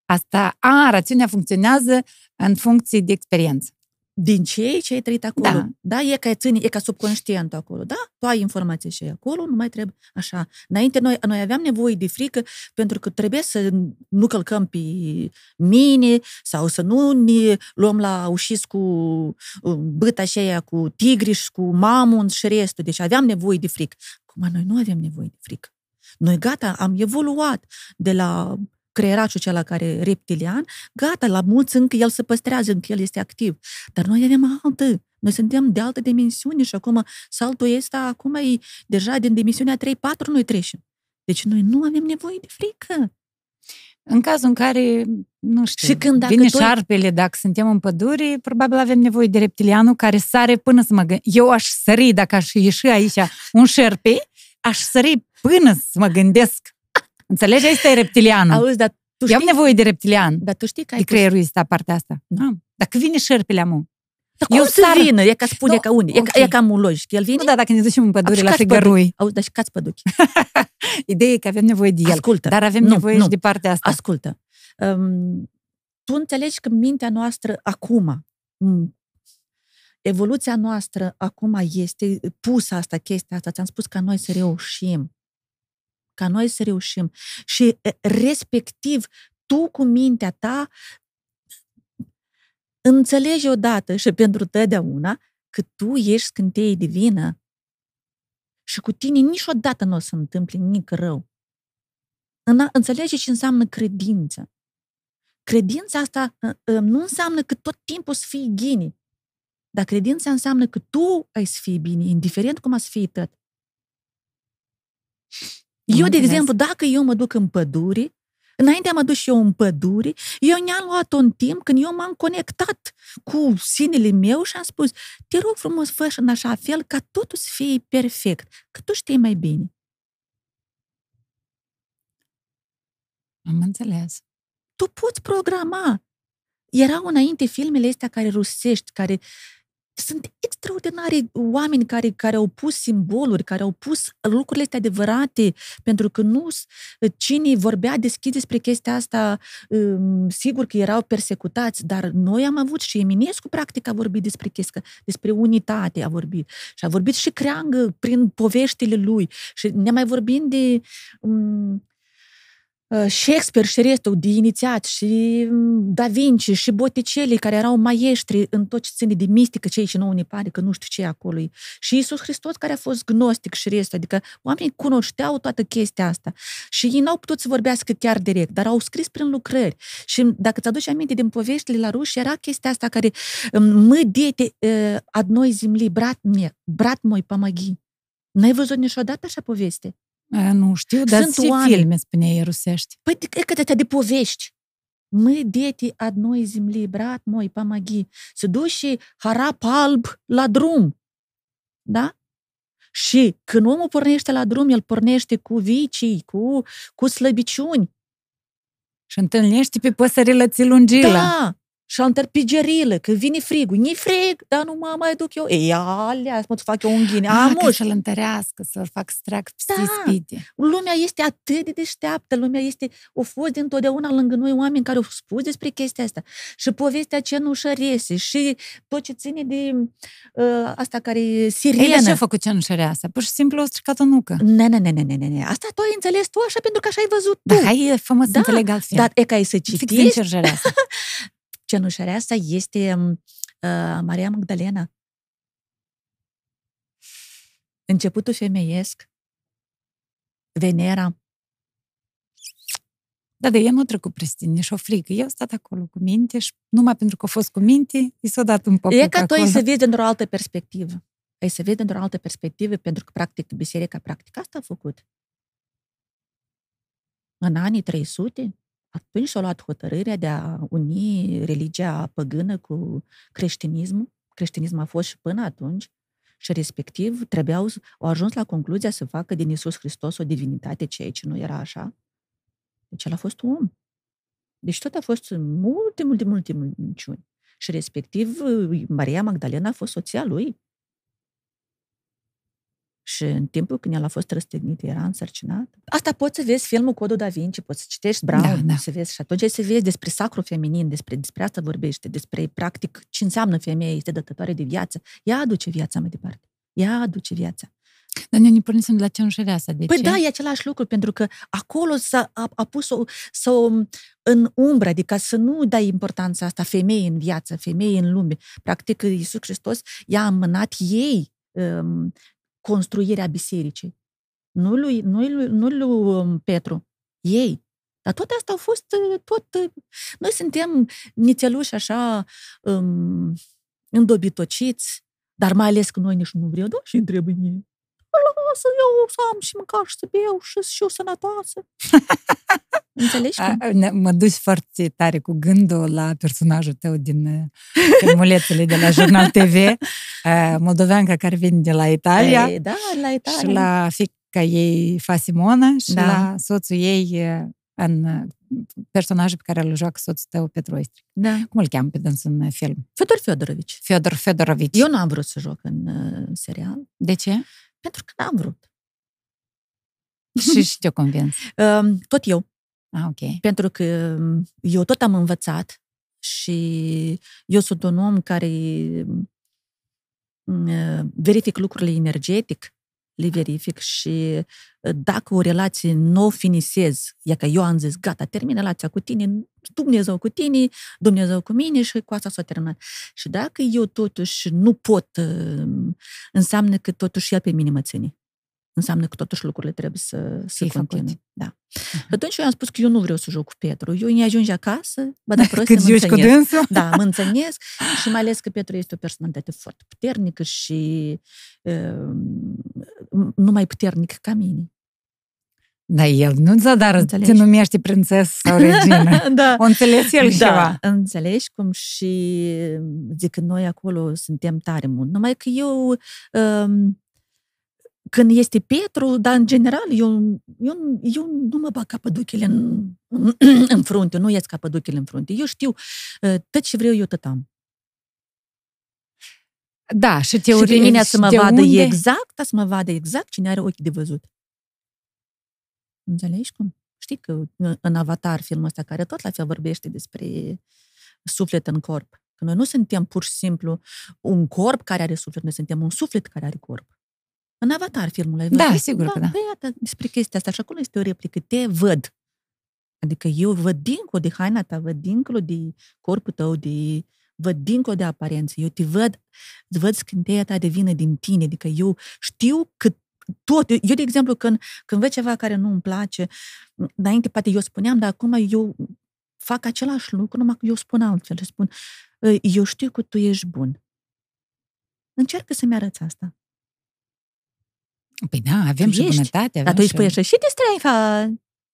Asta, a, rațiunea funcționează în funcție de experiență. Din ce ce ai trăit acolo. Da. Da. da? E ca ține, e ca subconștientul acolo. Da? Tu ai informații și acolo, nu mai trebuie așa. Înainte noi, noi aveam nevoie de frică pentru că trebuie să nu călcăm pe mine sau să nu ne luăm la ușis cu uh, băta și aia cu tigriș și cu mamun și restul. Deci aveam nevoie de frică. Acum noi nu avem nevoie de frică. Noi gata, am evoluat de la creierașul acela care e reptilian, gata, la mulți încă el se păstrează, încă el este activ. Dar noi avem altă. Noi suntem de altă dimensiune și acum saltul ăsta acum e deja din dimensiunea 3-4 noi trecem. Deci noi nu avem nevoie de frică. În cazul în care, nu știu, Și când dacă vine tu- șarpele, dacă suntem în pădure, probabil avem nevoie de reptilianul care sare până să mă gândesc. Eu aș sări, dacă aș ieși aici un șerpe, aș sări până să mă gândesc. Înțelegi? Asta e reptilianul. Auzi, dar tu Eu am știi, nevoie de reptilian. dar tu știi că ai De creierul ăsta, partea asta. Da. Dacă vine șerpele, amu. Dar cum Eu să sar- vină? E ca spune Nu, ca unde? E, ok. ca, e cam un logic. El vine? Nu, da, dacă ne ducem în pădure și la cați figărui. păduchi. Auzi, dar și cați păduchi. Ideea e că avem nevoie de el. Ascultă. Dar avem Nu, nevoie nu. și de partea asta. Ascultă. Um, tu înțelegi că mintea noastră acum, m, evoluția noastră acum este pusă asta, chestia asta. Ți-am spus ca noi să reușim. Ca noi să reușim. Și e, respectiv, tu cu mintea ta înțelegi odată și pentru totdeauna că tu ești scânteie divină și cu tine niciodată nu o să întâmple nimic rău. În- Înțelege ce înseamnă credință. Credința asta ă, ă, nu înseamnă că tot timpul să fii ghini, dar credința înseamnă că tu ai să fii bine, indiferent cum ați fi tot. Eu, de înțeles. exemplu, dacă eu mă duc în pădure, înainte am dus și eu în pădure, eu ne-am luat un timp când eu m-am conectat cu sinele meu și am spus, te rog frumos, fă în așa fel ca totul să fie perfect, că tu știi mai bine. Am înțeles. tu poți programa. Erau înainte filmele astea care rusești, care sunt extraordinari oameni care, care au pus simboluri, care au pus lucrurile astea adevărate, pentru că nu s- cine vorbea deschis despre chestia asta, um, sigur că erau persecutați, dar noi am avut și Eminescu, practic, a vorbit despre chestia, despre unitate a vorbit. Și a vorbit și Creangă prin poveștile lui. Și ne mai vorbim de um, uh, Shakespeare și restul de inițiați și Da Vinci și Botticelli care erau maestri în tot ce ține de mistică, cei ce nouă ne pare că nu știu ce e acolo. Și Isus Hristos care a fost gnostic și restul, adică oamenii cunoșteau toată chestia asta și ei n-au putut să vorbească chiar direct, dar au scris prin lucrări. Și dacă ți-aduci aminte din poveștile la ruși, era chestia asta care mă diete adnoi zimli, brat, mie, brat moi, pamagi. N-ai văzut niciodată așa poveste? A, nu știu, dar Sunt ce oameni. filme spuneai rusești? Păi de- cred că de de povești. Мы дети одной земли, брат мой, помоги. Se duce harap alb la drum. Da? Și când omul pornește la drum, el pornește cu vicii, cu, cu slăbiciuni. Și întâlnești pe păsările ți lungilă. Da! și al pigerilă, că vine frigul. Ni frig, dar nu mă mai duc eu. Ei, alea, mă fac eu un ghine. Ah, Am ca să-l întărească, să-l fac să treacă Da. peste ispite. Lumea este atât de deșteaptă, lumea este, o fost dintotdeauna lângă noi oameni care au spus despre chestia asta. Și povestea cenușărese și tot ce ține de uh, asta care e Ei, dar sirenă. ce a făcut cenușăreasa? Pur și simplu o stricat o nucă. Ne, ne, ne, ne, ne, ne, ne. Asta tu ai înțeles tu așa pentru că așa ai văzut tu. Da, hai fă să Da, înțeleg altfel. Dar e ca ai să Fix din citești, cerșăreasa. cenușarea asta este uh, Maria Magdalena. Începutul femeiesc, Venera, Da, de ea nu a trecut prin nici o frică. Eu am stat acolo cu minte și numai pentru că a fost cu minte, i s-a dat un popuc E ca tu ai acolo. să vezi dintr-o altă perspectivă. Ai să vezi dintr-o altă perspectivă, pentru că, practic, biserica, practic, asta a făcut. În anii 300, atunci s-a luat hotărârea de a uni religia păgână cu creștinismul. Creștinismul a fost și până atunci. Și respectiv trebuiau, au ajuns la concluzia să facă din Isus Hristos o divinitate, ceea ce nu era așa. Deci el a fost om. Deci tot a fost multe, multe, multe minciuni. Și respectiv, Maria Magdalena a fost soția lui. Și în timpul când el a fost răstignit, era însărcinat. Asta poți să vezi filmul Codul Da Vinci, poți să citești Brown, Da, da. să vezi și atunci ai să vezi despre sacru feminin, despre, despre asta vorbește, despre practic ce înseamnă femeie, este dătătoare de viață. Ea aduce viața mai departe. Ea aduce viața. Dar ne pornisem de la cenușăreasa. De Păi ce? da, e același lucru, pentru că acolo s-a a, a pus-o să în umbră, adică să nu dai importanța asta femeii în viață, femeii în lume. Practic, Iisus Hristos i-a amânat ei um, construirea bisericii. Nu lui, nu lui, nu lui um, Petru, ei. Dar toate astea au fost uh, tot... uh, Noi suntem nițeluși așa um, îndobitociți, dar mai ales că noi nici nu vrem, da, și trebuie ei. Lasă eu să am și măcar și să beau și, și eu sănătoasă. Înțelegi? A, cum? ne- mă duci foarte tare cu gândul la personajul tău din uh, filmulețele de la Jurnal TV, uh, moldoveanca care vine de la Italia Ei, da, la Italia. și la fica ei, Fa Simona, și Da. la soțul ei uh, în uh, personajul pe care îl joacă soțul tău, Petru Oistric. Da. Cum îl cheamă pe dânsul în uh, film? Fedor Fedorovici. Fiodor Fedorovici. Eu n-am vrut să joc în uh, serial, De ce? pentru că n-am vrut. și și te-o convins. Um, tot eu. Ah, ok. Pentru că um, eu tot am învățat și eu sunt un om care um, uh, verific lucrurile energetic, le verific și uh, dacă o relație nu o finisez, e că eu am zis, gata, termin relația cu tine, Dumnezeu cu tine, Dumnezeu cu mine și cu asta s-a terminat. Și dacă eu totuși nu pot, uh, înseamnă că totuși el pe mine mă ține. Înseamnă că totuși lucrurile trebuie să, să Fie făcut. continue. Da. Și atunci eu am spus că eu nu vreau să joc cu Petru. Eu îi ajunge acasă, vă da prost, Cât mă joci cu înțănesc. dânsul? Da, mă înțănesc și mai ales că Petru este o personalitate foarte puternică și uh, nu mai puternic ca mine. Da, el nu zadar Înțelegi? te numește prințesă sau regină. da. O înțeles el da, ceva. înțelegi cum și zic că noi acolo suntem tare mult. Numai că eu um, când este Petru, dar în general eu, eu, eu nu mă bag capăduchile în, în frunte, nu ies capăduchile în frunte. Eu știu uh, tot ce vreau eu tot am. Da, și Și teorie. pe mine să mă de vadă unde? exact, să mă vadă exact cine are ochi de văzut. Înțelegi cum? Știi că uh, în Avatar, filmul ăsta, care tot la fel vorbește despre suflet în corp. Că noi nu suntem pur și simplu un corp care are suflet, noi suntem un suflet care are corp. În Avatar, filmul ai Da, văzut? sigur că da. Păi, iată, despre chestia asta. Și acolo este o replică. Te văd. Adică eu văd dincolo de haina ta, văd dincolo de corpul tău, de, văd dincolo de aparență. Eu te văd, îți văd scânteia ta de vină din tine. Adică eu știu că tot. Eu, de exemplu, când, când văd ceva care nu îmi place, înainte poate eu spuneam, dar acum eu fac același lucru, numai că eu spun altfel. Eu spun, "Ă, eu știu că tu ești bun. Încearcă să-mi arăți asta. Păi da, avem Tu și ești. bunătate. Avem Dar tu îi și... spui așa, și te strai, fa,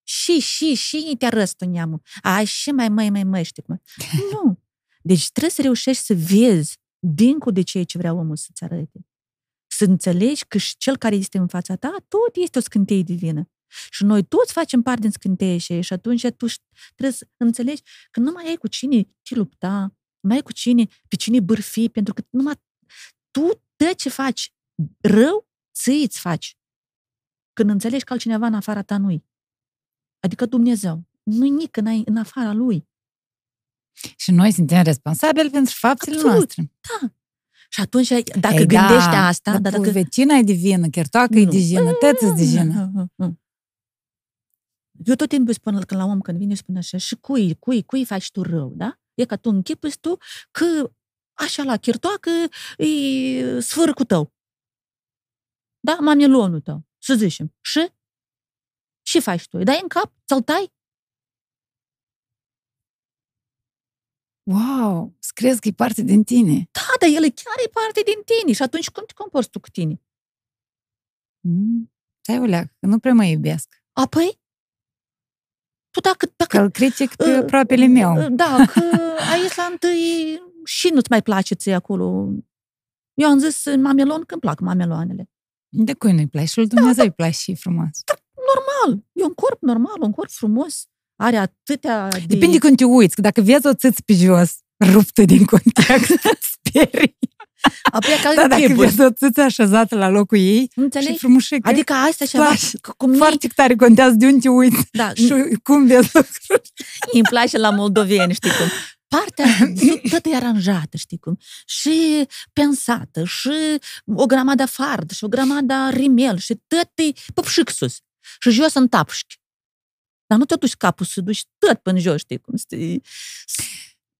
și, și, și te arăți tu neamul. Ai, și mai, mai, mai, mai, știi cum. Nu. Deci trebuie să reușești să vezi dincolo de ceea ce vrea omul să-ți arate. Să înțelegi că și cel care este în fața ta, tot este o scânteie divină. Și noi toți facem parte din scânteie și, și atunci tu ș- trebuie să înțelegi că nu mai ai cu cine te lupta, N-ai cu cine, pe cine bârfi, pentru că numai tu, de ce faci rău, ți îți faci. Când înțelegi că altcineva în afara ta nu Adică Dumnezeu. Nu-i nici în, în afara lui. Și noi suntem responsabili pentru faptele Absolut. noastre. Da. Și atunci, dacă Ei, gândești da, asta, dar dar dacă... dacă... vecina e divină, chiar toacă e Nu. divină, tăți e divină. Eu tot timpul spun că la om când vine spune așa, și cui, cui, cui faci tu rău, da? E ca tu închipuiți tu că așa la chirtoacă e sfârcul tău. Da? Mamelonul tău, să zicem. Și? Ce faci tu? Îi dai în cap? Ți-l tai? Wow, îți crezi că e parte din tine. Da, dar el chiar e parte din tine. Și atunci cum te comporți tu cu tine? Mm. Stai o leacă, că nu prea mă iubesc. Apoi? Tu dacă... Că dacă îl critic pe uh, aproapele meu. Da, că aici la întâi și nu-ți mai place ție acolo. Eu am zis în mamelon când plac mameloanele. De cui nu-i place? Și lui Dumnezeu îi place și e frumos. Normal, e un corp normal, un corp frumos. Are atâtea de... Depinde când te uiți, că dacă vezi o țâță pe jos, ruptă din context, sperii. Apoi ca Da, dacă chipuri. vezi o țâță așezată la locul ei, și Înțelegi? frumușică. Adică asta ceva, place. că cum mie, Foarte tare contează de unde te uiți da, și cum vezi lucruri. îmi place la moldoveni, știi cum. Partea tot e aranjată, știi cum. Și pensată, și o grămadă fard, și o grămadă rimel, și tot e păpșic sus. Și jos în tapșchi. Dar nu te duci capul să duci tot până jos, știi cum. Știi?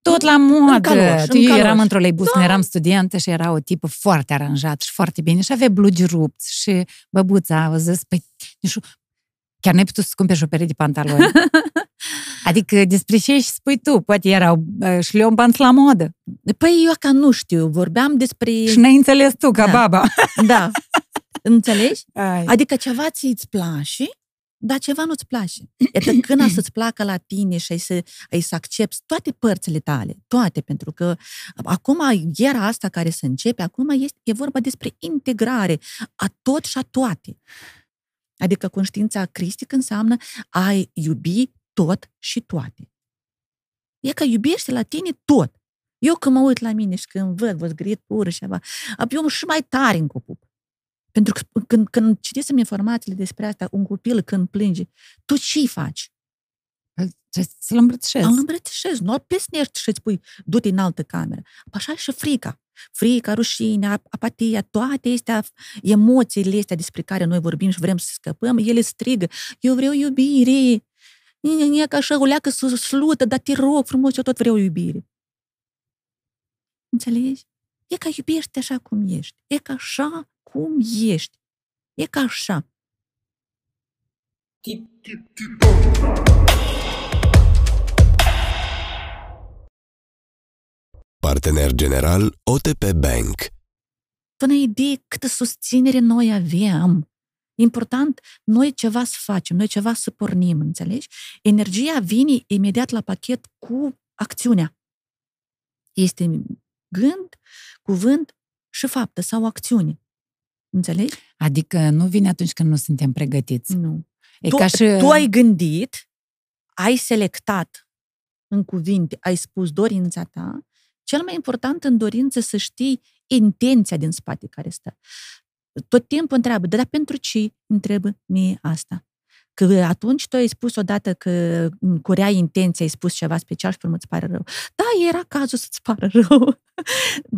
Tot la modă. caloș, Tu, în eu caloș. eram într-o leibus când eram studentă și era o tipă foarte aranjată și foarte bine și avea blugi rupți și băbuța a zis, păi, nu știu, chiar n-ai putut să cumperi și o pereche de pantaloni. adică despre ce și spui tu? Poate erau uh, șleombanți la modă. Păi eu ca nu știu, vorbeam despre... Și n-ai înțeles tu, ca Da. baba. Da. Înțelegi? Ai. Adică ceva ți îți place, dar ceva nu-ți place. Iată, când a să-ți placă la tine și ai să, ai să accepti toate părțile tale, toate, pentru că acum era asta care se începe, acum este, e vorba despre integrare a tot și a toate. Adică conștiința cristică înseamnă a iubi tot și toate. E că iubește la tine tot. Eu când mă uit la mine și când văd, văd grituri și ceva, eu și mai tare în pup. Pentru că când, când citisem informațiile despre asta, un copil când plânge, tu ce faci? Trebuie să-l îmbrățișezi. Îl îmbrățișezi, nu îl plesnești și îți spui, du-te în altă cameră. Așa și frica. Frica, rușinea, apatia, toate astea, emoțiile astea despre care noi vorbim și vrem să scăpăm, ele strigă, eu vreau iubire. E ca așa o leacă slută, dar te rog frumos, eu tot vreau iubire. Înțelegi? E ca iubește așa cum ești. E ca așa cum ești. E ca așa. Partener general OTP Bank. Până idee câtă susținere noi avem. Important, noi ceva să facem, noi ceva să pornim, înțelegi? Energia vine imediat la pachet cu acțiunea. Este gând, cuvânt și faptă sau acțiune. Înțelegi? Adică nu vine atunci când nu suntem pregătiți. Nu. E tu, ca și... tu ai gândit, ai selectat în cuvinte, ai spus dorința ta, cel mai important în dorință să știi intenția din spate care stă. Tot timpul întreabă, dar pentru ce întrebă mie asta? Că atunci tu ai spus odată că cu rea intenție ai spus ceva special și pe urmă îți pare rău. Da, era cazul să-ți pară rău.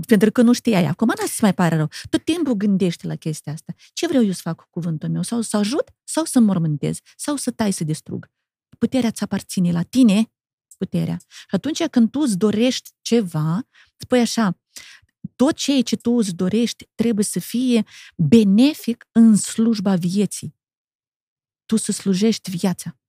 Pentru că nu știai. Acum nu să mai pare rău. Tot timpul gândește la chestia asta. Ce vreau eu să fac cu cuvântul meu? Sau să ajut? Sau să mormântez? Sau să tai, să distrug? Puterea ți aparține la tine, puterea. Și atunci când tu îți dorești ceva, spui așa, tot ceea ce tu îți dorești trebuie să fie benefic în slujba vieții. Tu să slujești viața.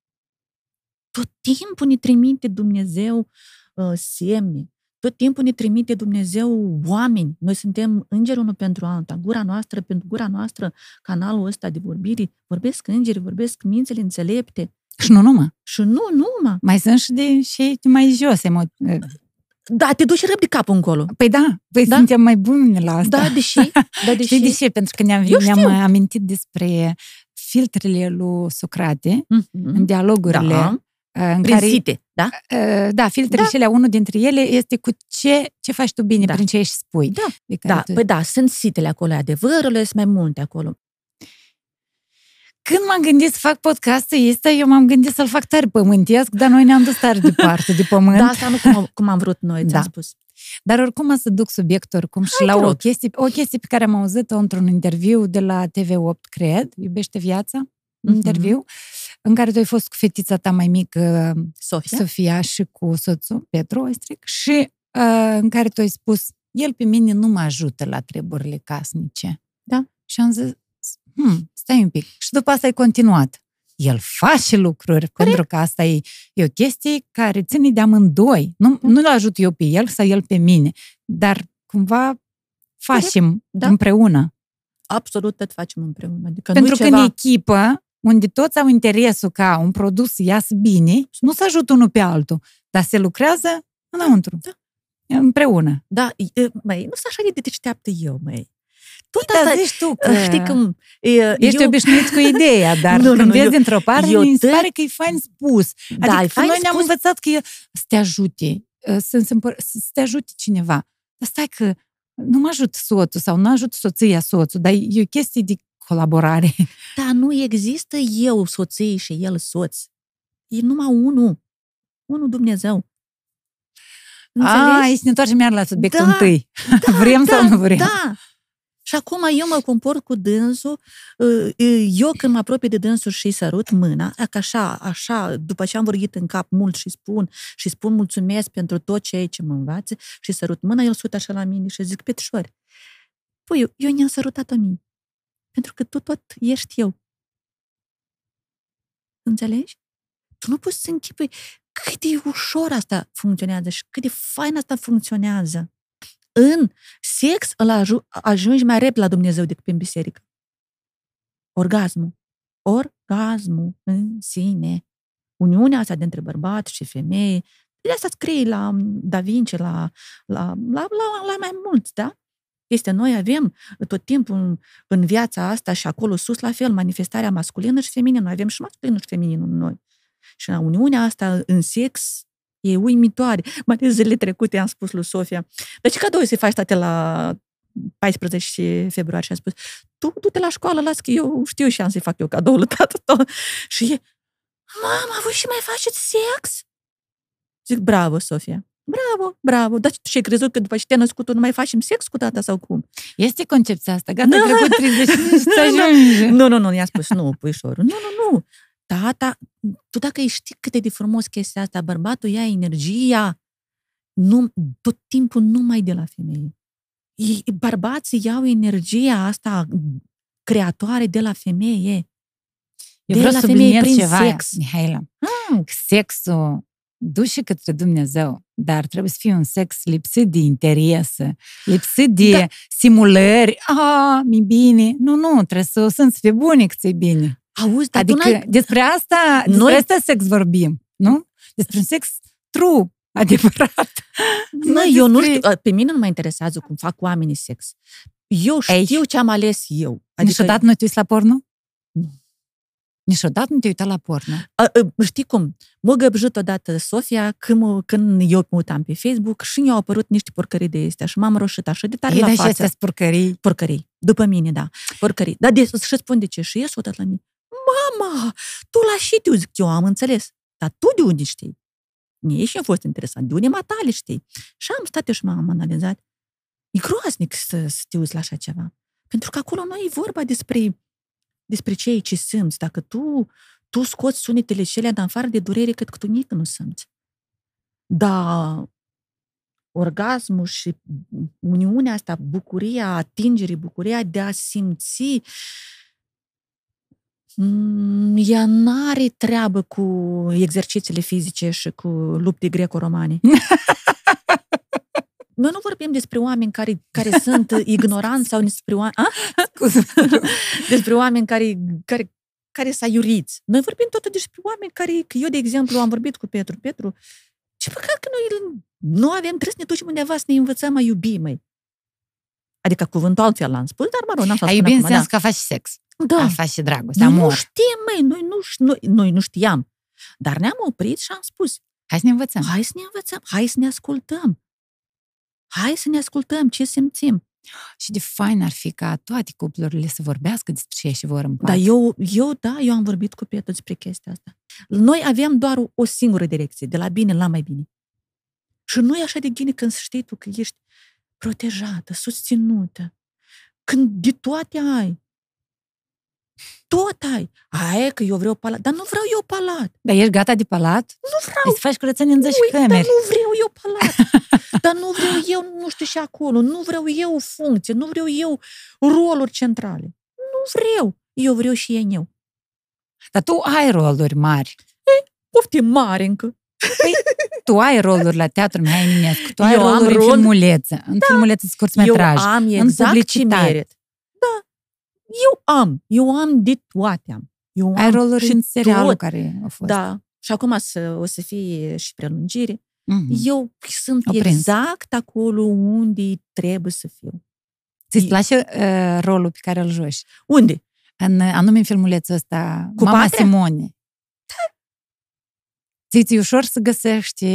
Tot timpul ne trimite Dumnezeu uh, semne. Tot timpul ne trimite Dumnezeu oameni. Noi suntem îngeri unul pentru alta. Gura noastră, pentru gura noastră, canalul ăsta de vorbire, vorbesc îngeri, vorbesc mințele înțelepte. Și nu numai. Și nu numai. Mai sunt și de și mai jos emo- Da, te duci răb de capul încolo. Păi da, păi Da? suntem mai buni la asta. Da, deși... Da, deși... Știi de ce? Pentru că ne-am, Eu ne-am știu. amintit despre filtrele lui Socrate Mhm. în dialogurile Da. în Prin care, site, da? uh, da, filtrele Da. și alea, unul dintre ele este cu ce, ce faci tu bine, Da. prin ce ești spui. Da, De care Da, tu- păi da, sunt sitele acolo, adevărul, sunt mai multe acolo. Când m-am gândit să fac podcastul ăsta, eu m-am gândit să-l fac tare pământesc, dar noi ne-am dus tare departe de pământ. Da, asta nu cum, am- cum am vrut noi, ți-am Da. spus. Dar oricum o să duc subiectul oricum și Hai, la te o rog. chestie, o chestie pe care am auzit-o într-un interviu de la TV8, cred, Iubește viața, un Mhm. interviu, în care tu ai fost cu fetița ta mai mică, Sofia? Sofia, și cu soțul, Petru Oistric, și uh, în care tu ai spus, el pe mine nu mă ajută la treburile casnice. Da. Și am zis, hmm, stai un pic. Și după asta ai continuat. El face lucruri, pentru că asta e, e o chestie care ține de amândoi. Nu, Da. nu-l ajut eu pe el sau el pe mine, dar cumva facem Da. împreună. Absolut tot facem împreună. Adică Pentru nu că ceva... în echipă, unde toți au interesul ca un produs să iasă bine, nu se ajută unul pe altul, dar se lucrează înăuntru. Da. Împreună. Da, e, măi, nu sunt așa de deșteaptă eu, măi. Tot Dar asta, zici tu că știi cum... E, ești eu, obișnuit cu ideea, dar Nu, nu, când nu, vezi eu- dintr-o parte, eu mi se te- pare că e fain spus. da, Adică e că fain noi ne-am spus, învățat că e, să te ajute, uh, să, să, împăr- să să te ajute cineva. Dar stai că nu mă ajut soțul sau nu ajut soția soțul, dar e o chestie de colaborare. Dar nu există eu soție și el soț. E numai unul. Unul Dumnezeu. A, Înțelegi? aici ne întoarcem iar la subiectul Da, întâi. Da, vrem da, sau nu vrem? Da. Și acum eu mă comport cu dânsul, uh, uh, eu când mă apropie de dânsul și îi sărut mâna, că așa, așa, după ce am vorbit în cap mult și spun, și spun mulțumesc pentru tot ceea ce mă învață și sărut mâna, el sută așa la mine și zic, Petrișoare, păi eu, eu ne-am sărutat-o mie. Pentru că tu tot ești eu. Înțelegi? Tu nu poți să închipui cât de ușor asta funcționează și cât de fain asta funcționează. În sex îl aju- ajungi mai repede la Dumnezeu decât în biserică. Orgasmul. Orgasmul în sine. Uniunea asta dintre bărbat și femeie. De asta scrie la Da Vinci, la, la, la, la, la mai mulți, da? Este noi avem tot timpul în, în viața asta și acolo sus, la fel, manifestarea masculină și feminină. Noi avem și masculină și feminină în noi. Și la uniunea asta în sex e uimitoare. Mai ales zilele trecute am spus lui Sofia, dar ce cadou să faci, tate, la 14 februarie? Și a spus, tu du-te la școală, las că eu știu și am să-i fac eu cadou lui tată tău. Și e, mama, voi și mai faceți sex? Zic, bravo, Sofia. Bravo, bravo. Dar ce ai crezut că după ce te-ai născut tu nu mai facem sex cu tata sau cum? Este concepția asta. Gata, Nu. ai trecut 30 și să Nu, nu. ajungi. Nu, nu, nu, i-a spus, nu, puișorul. Nu, nu, nu. Tata, tu dacă ai ști cât e de frumos chestia asta, bărbatul ia energia nu, tot timpul numai de la femeie. Ei- Bărbații iau energia asta creatoare de la femeie. Eu De vreau la să femeie subliniez prin ceva, sex. Mihaela. Ah, Sexul duce către Dumnezeu, dar trebuie să fie un sex lipsit de interese, lipsit de Da. simulări. A, mi bine. Nu, nu, trebuie să o sunt să fie bunic, ți bine. Auzi, dar tu Adică n-ai... despre asta, despre Noi- asta sex vorbim, nu? Despre un sex true, adevărat. Mă, eu nu despre- știu, pe mine nu mă interesează cum fac oamenii sex. Eu Ei. știu ce am ales eu. Adică... Niciodată nu te uiți la porno? Nu. Niciodată nu te uita la porno. A, a, știi cum? M-a găbjit odată Sofia când, mă- când eu mă uitam pe Facebook și mi-au apărut niște porcării de astea și m-am roșit așa de tare Ei, la dar și față. astea sunt porcării. Porcării. După mine, da. Porcării. Dar de, și spun de ce. Și ies odată la mine. Mama, tu la și tu, zic eu, am înțeles. Dar tu de unde știi? Mie și a fost interesant. De unde matale știi? Și am stat eu și m-am analizat. E groaznic să, să te uiți la așa ceva. Pentru că acolo nu e vorba despre, despre ceea ce simți. Dacă tu, tu scoți sunetele cele în afară de durere, cât că tu nici nu simți. Dar orgasmul și uniunea asta, bucuria atingerii, bucuria de a simți, mm, ea n-are treabă cu exercițiile fizice și cu lupte greco-romane. Noi nu vorbim despre oameni care, care sunt ignoranți sau despre oameni, a? Scuze. despre oameni care, care, care s-a iuriți. Noi vorbim tot despre oameni care, că eu, de exemplu, am vorbit cu Petru. Petru, ce păcat că noi nu avem, trebuie să ne ducem undeva să ne învățăm a iubi, măi. Adică cuvântul altfel l-am spus, dar mă rog, n-am să A spun iubi acum, înseamnă că faci sex. Da. A da. face dragoste, Noi nu amor. știm, măi, noi nu, ș- noi, noi nu știam. Dar ne-am oprit și am spus, Hai să ne învățăm. hai să ne învățăm, hai să ne ascultăm. Hai să ne ascultăm ce simțim. Și de fain ar fi ca toate cuplurile să vorbească despre ce și vor în Dar pace. eu, eu, da, eu am vorbit cu Petru despre chestia asta. Noi aveam doar o, o singură direcție, de la bine la mai bine. Și nu e așa de bine când știi tu că ești protejată, susținută, când de toate ai. Tot ai. Aia e că eu vreau palat. Dar nu vreau eu palat. Dar ești gata de palat? Nu vreau. Ai să faci curățenie în 10 Ui, dar camere. nu vreau eu palat. dar nu vreau eu nu știu și acolo. Nu vreau eu funcție. Nu vreau eu roluri centrale. Nu vreau. Eu vreau și ei eu. Dar tu ai roluri mari. Poftim mare încă. Tu ai roluri la teatru Mihai Eminescu, tu ai Eu am roluri în rol- filmulețe, în filmulețe scurtmetraj. Eu am în exact ce publicitate. merit. Da. Eu am. Eu am de toate am. Eu Ai am roluri și în serialul tot. care a fost. Da. Și acum să, o să fie și prelungire. Mhm. Eu sunt O prins. exact acolo unde trebuie să fiu. Ți-ți place uh, rolul pe care îl joci? Unde? În, anume în filmulețul ăsta, Cu Mama Patria? Simone. Ți-ți e ușor să găsești,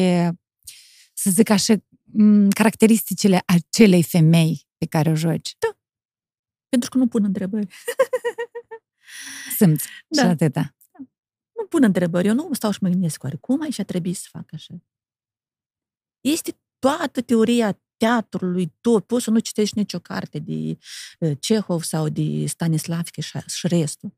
să zic așa, m, caracteristicile acelei femei pe care o joci. Pentru că nu pun întrebări. Simți. Da. Și atâta. Nu pun întrebări. Eu nu stau și mă gândesc oare cum aici trebuie să fac așa. Este toată teoria teatrului, tot. Poți să nu citești nicio carte de uh, Cehov sau de Stanislavski și, și restul.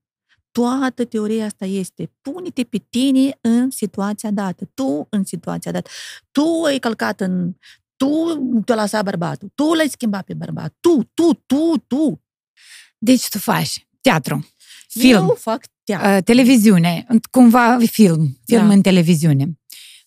Toată teoria asta este pune-te pe tine în situația dată, tu în situația dată. Tu ai călcat în... Tu te-a lăsat bărbatul, tu l-ai schimbat pe bărbat, tu, tu, tu, tu. Deci tu faci teatru, film, Eu fac teatru. uh, televiziune, în- cumva film, film Da. în televiziune.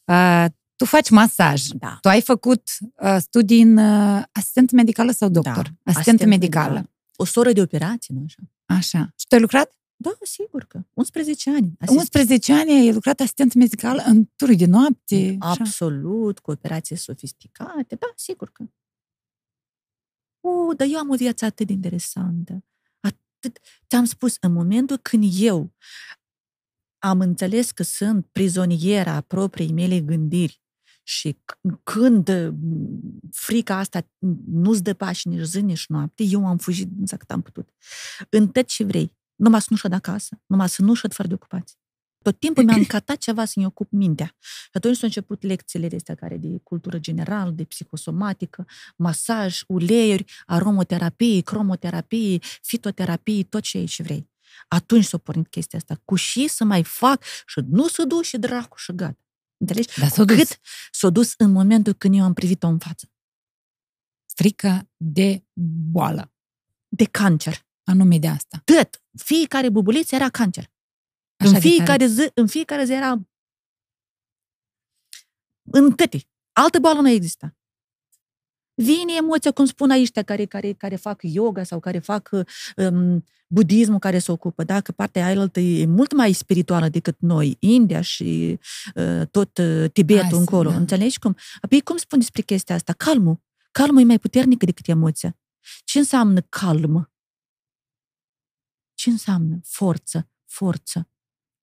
Uh, tu faci masaj. Da. Tu ai făcut uh, studii în uh, asistent medicală sau doctor? Da, Asistent asistent medicală. medical. O soră de operație, nu așa? Așa. Și tu ai lucrat? Da, sigur că. 11 ani. Asist- 11 ani ai lucrat asistent medical în tururi de noapte. așa. Absolut, cu operații sofisticate. Da, sigur că. O, dar eu am o viață atât de interesantă. Atât. Ți-am spus, în momentul când eu am înțeles că sunt prizoniera propriei mele gândiri și c- când m, frica asta nu-ți dă pași nici zi, nici noapte, eu am fugit exact am putut. În tot ce vrei. Numai să nu șăd acasă, numai să nu șăd fără de ocupație. Tot timpul mi-a încatat ceva să-mi ocup mintea. Și atunci s-au început lecțiile de astea care de cultură generală, de psihosomatică, masaj, uleiuri, aromoterapie, cromoterapie, fitoterapie, tot ce ai și vrei. Atunci s-a pornit chestia asta. Cu și să mai fac și nu să duc și dracu și gata. Înțelegi? Dar s-a dus. Cât s-a dus în momentul când eu am privit-o în față. Frică de boală. De cancer. Anume de asta. Tot. Fiecare bubuliță era cancer. Așa în, de fiecare zi, în fiecare zi era în tăti. Altă boală nu exista. Vine emoția, cum spun aici, care, care, care fac yoga sau care fac um, budismul care se ocupă, da? că partea aia altă e mult mai spirituală decât noi, India și uh, tot uh, Tibetul Asia, încolo. da. Înțelegi cum? Apoi cum spun despre chestia asta? Calmul. Calmul e mai puternic decât emoția. Ce înseamnă calm? Ce înseamnă forță? Forță.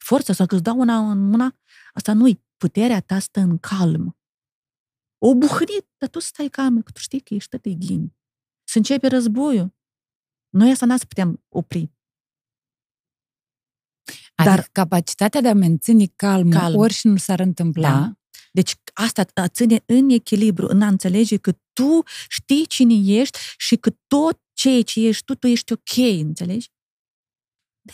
Forță sau că îți dau una în mâna, asta nu-i. Puterea ta stă în calm. O buhrit, dar tu stai calm, că tu știi că ești tătăi ghini. Să începe războiul. Noi asta n-ați putem opri. Adică Dar- capacitatea de a menține calm, Calm. ori și nu s-ar întâmpla. Da. Deci asta a ține în echilibru, în a înțelege că tu știi cine ești și că tot ceea ce ești tu, tu ești ok, înțelegi?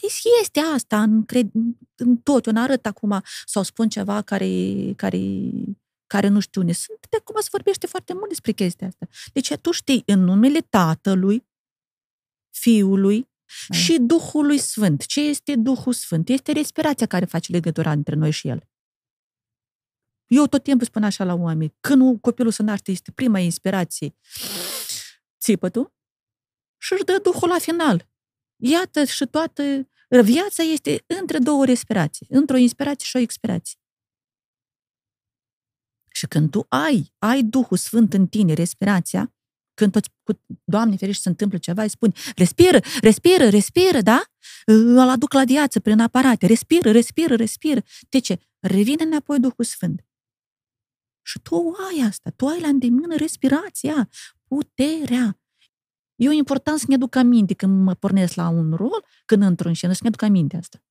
Deci este asta în, cred, în tot. Eu n-arăt acum sau spun ceva care, care, care nu știu unde sunt. De acum se vorbește foarte mult despre chestia asta. Deci tu știi în numele Tatălui, Fiului Da. și Duhului Sfânt. Ce este Duhul Sfânt? Este respirația care face legătura între noi și El. Eu tot timpul spun așa la oameni, când copilul se naște, este prima inspirație, țipătul, și își dă Duhul la final. Iată și toată viața este între două respirații, într-o inspirație și o expirație. Și când tu ai, ai Duhul Sfânt în tine, respirația, când tot, cu, Doamne ferește, se întâmplă ceva, îi spuni, respiră, respiră, respiră, da? Îl aduc la viață prin aparate, respiră, respiră, respiră. De ce? revine înapoi Duhul Sfânt. Și tu ai asta, tu ai la îndemână respirația, puterea. E important să ne aduc aminte când mă pornesc la un rol, când intru în scenă, să ne aduc aminte asta.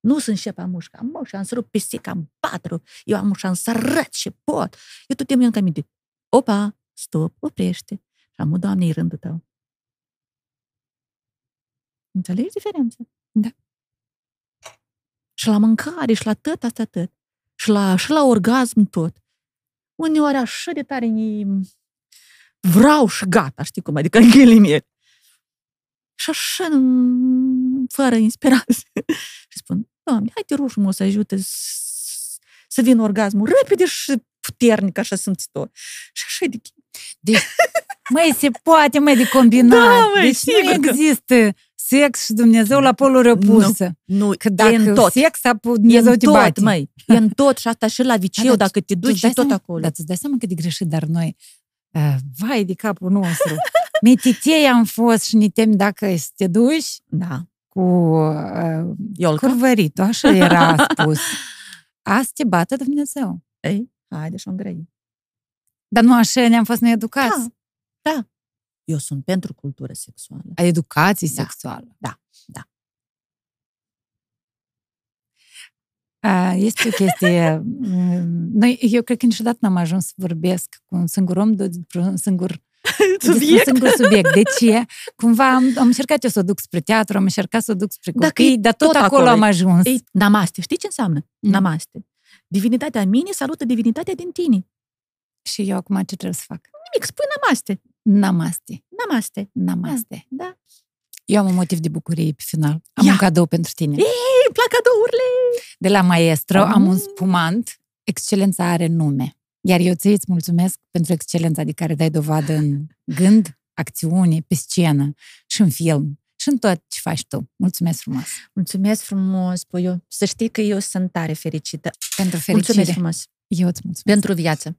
Nu să încep am mușca, mă, și am să rup pisica, am patru, eu am am să arăt și pot. Eu tot timpul am aminte. Opa, stop, oprește. Și am Doamne, e rândul tău. Înțelegi diferența? Da. Și la mâncare, și la tot, asta tot. Și la, și la orgasm tot. Uneori așa de tare ni... vreau și gata, știi cum, adică în ghilimele. Și așa, fără inspirație. și spun, Doamne, hai te rog frumos să ajute să vină orgasmul repede și puternic, așa sunt tot. Și așa de... Deci, mai se poate, mai de combinat. Da, măi, deci nu există sex și Dumnezeu la poluri opuse. Nu, Că dacă e în tot. sex, E Dumnezeu în te tot, bate. măi. E în tot și asta și la viceu, Da, dar dacă te tu duci îți dai și tot seama- acolo. Dar îți dai seama cât de greșit, dar noi, uh, vai de capul nostru, mititei am fost și ne tem dacă să te duci Da. cu uh, Iolca? curvăritul, așa era spus. Asta te bate Dumnezeu. Ei, haide și-o îngrăi. Dar nu așa ne-am fost noi educați. Da, da. Eu sunt pentru cultură sexuală. A educației Da. sexuale. Da, da. Este o chestie... mm, Noi, eu cred că niciodată n-am ajuns să vorbesc cu un singur om despre un singur despre un Subiect? singur subiect. De ce? Cumva am, am încercat eu să o duc spre teatru, am încercat să o duc spre Dacă copii, e dar tot, tot acolo, acolo, am ajuns. Ei, namaste. Știi ce înseamnă? Mm. Namaste. Divinitatea în mine salută divinitatea din tine. Și eu acum ce trebuie să fac? Nimic, spui namaste. Namaste. Namaste. Namaste. Da. Eu am un motiv de bucurie pe final. Am Ia. un cadou pentru tine. Ei, îmi plac cadourile! De la maestro Ah. am un spumant. Excelența are nume. Iar eu ție îți mulțumesc pentru excelența de care dai dovadă în gând, acțiune, pe scenă și în film și în tot ce faci tu. Mulțumesc frumos Mulțumesc frumos, Puiu. Să știi că eu sunt tare fericită. pentru fericire. Mulțumesc frumos. Eu îți mulțumesc. Pentru viață.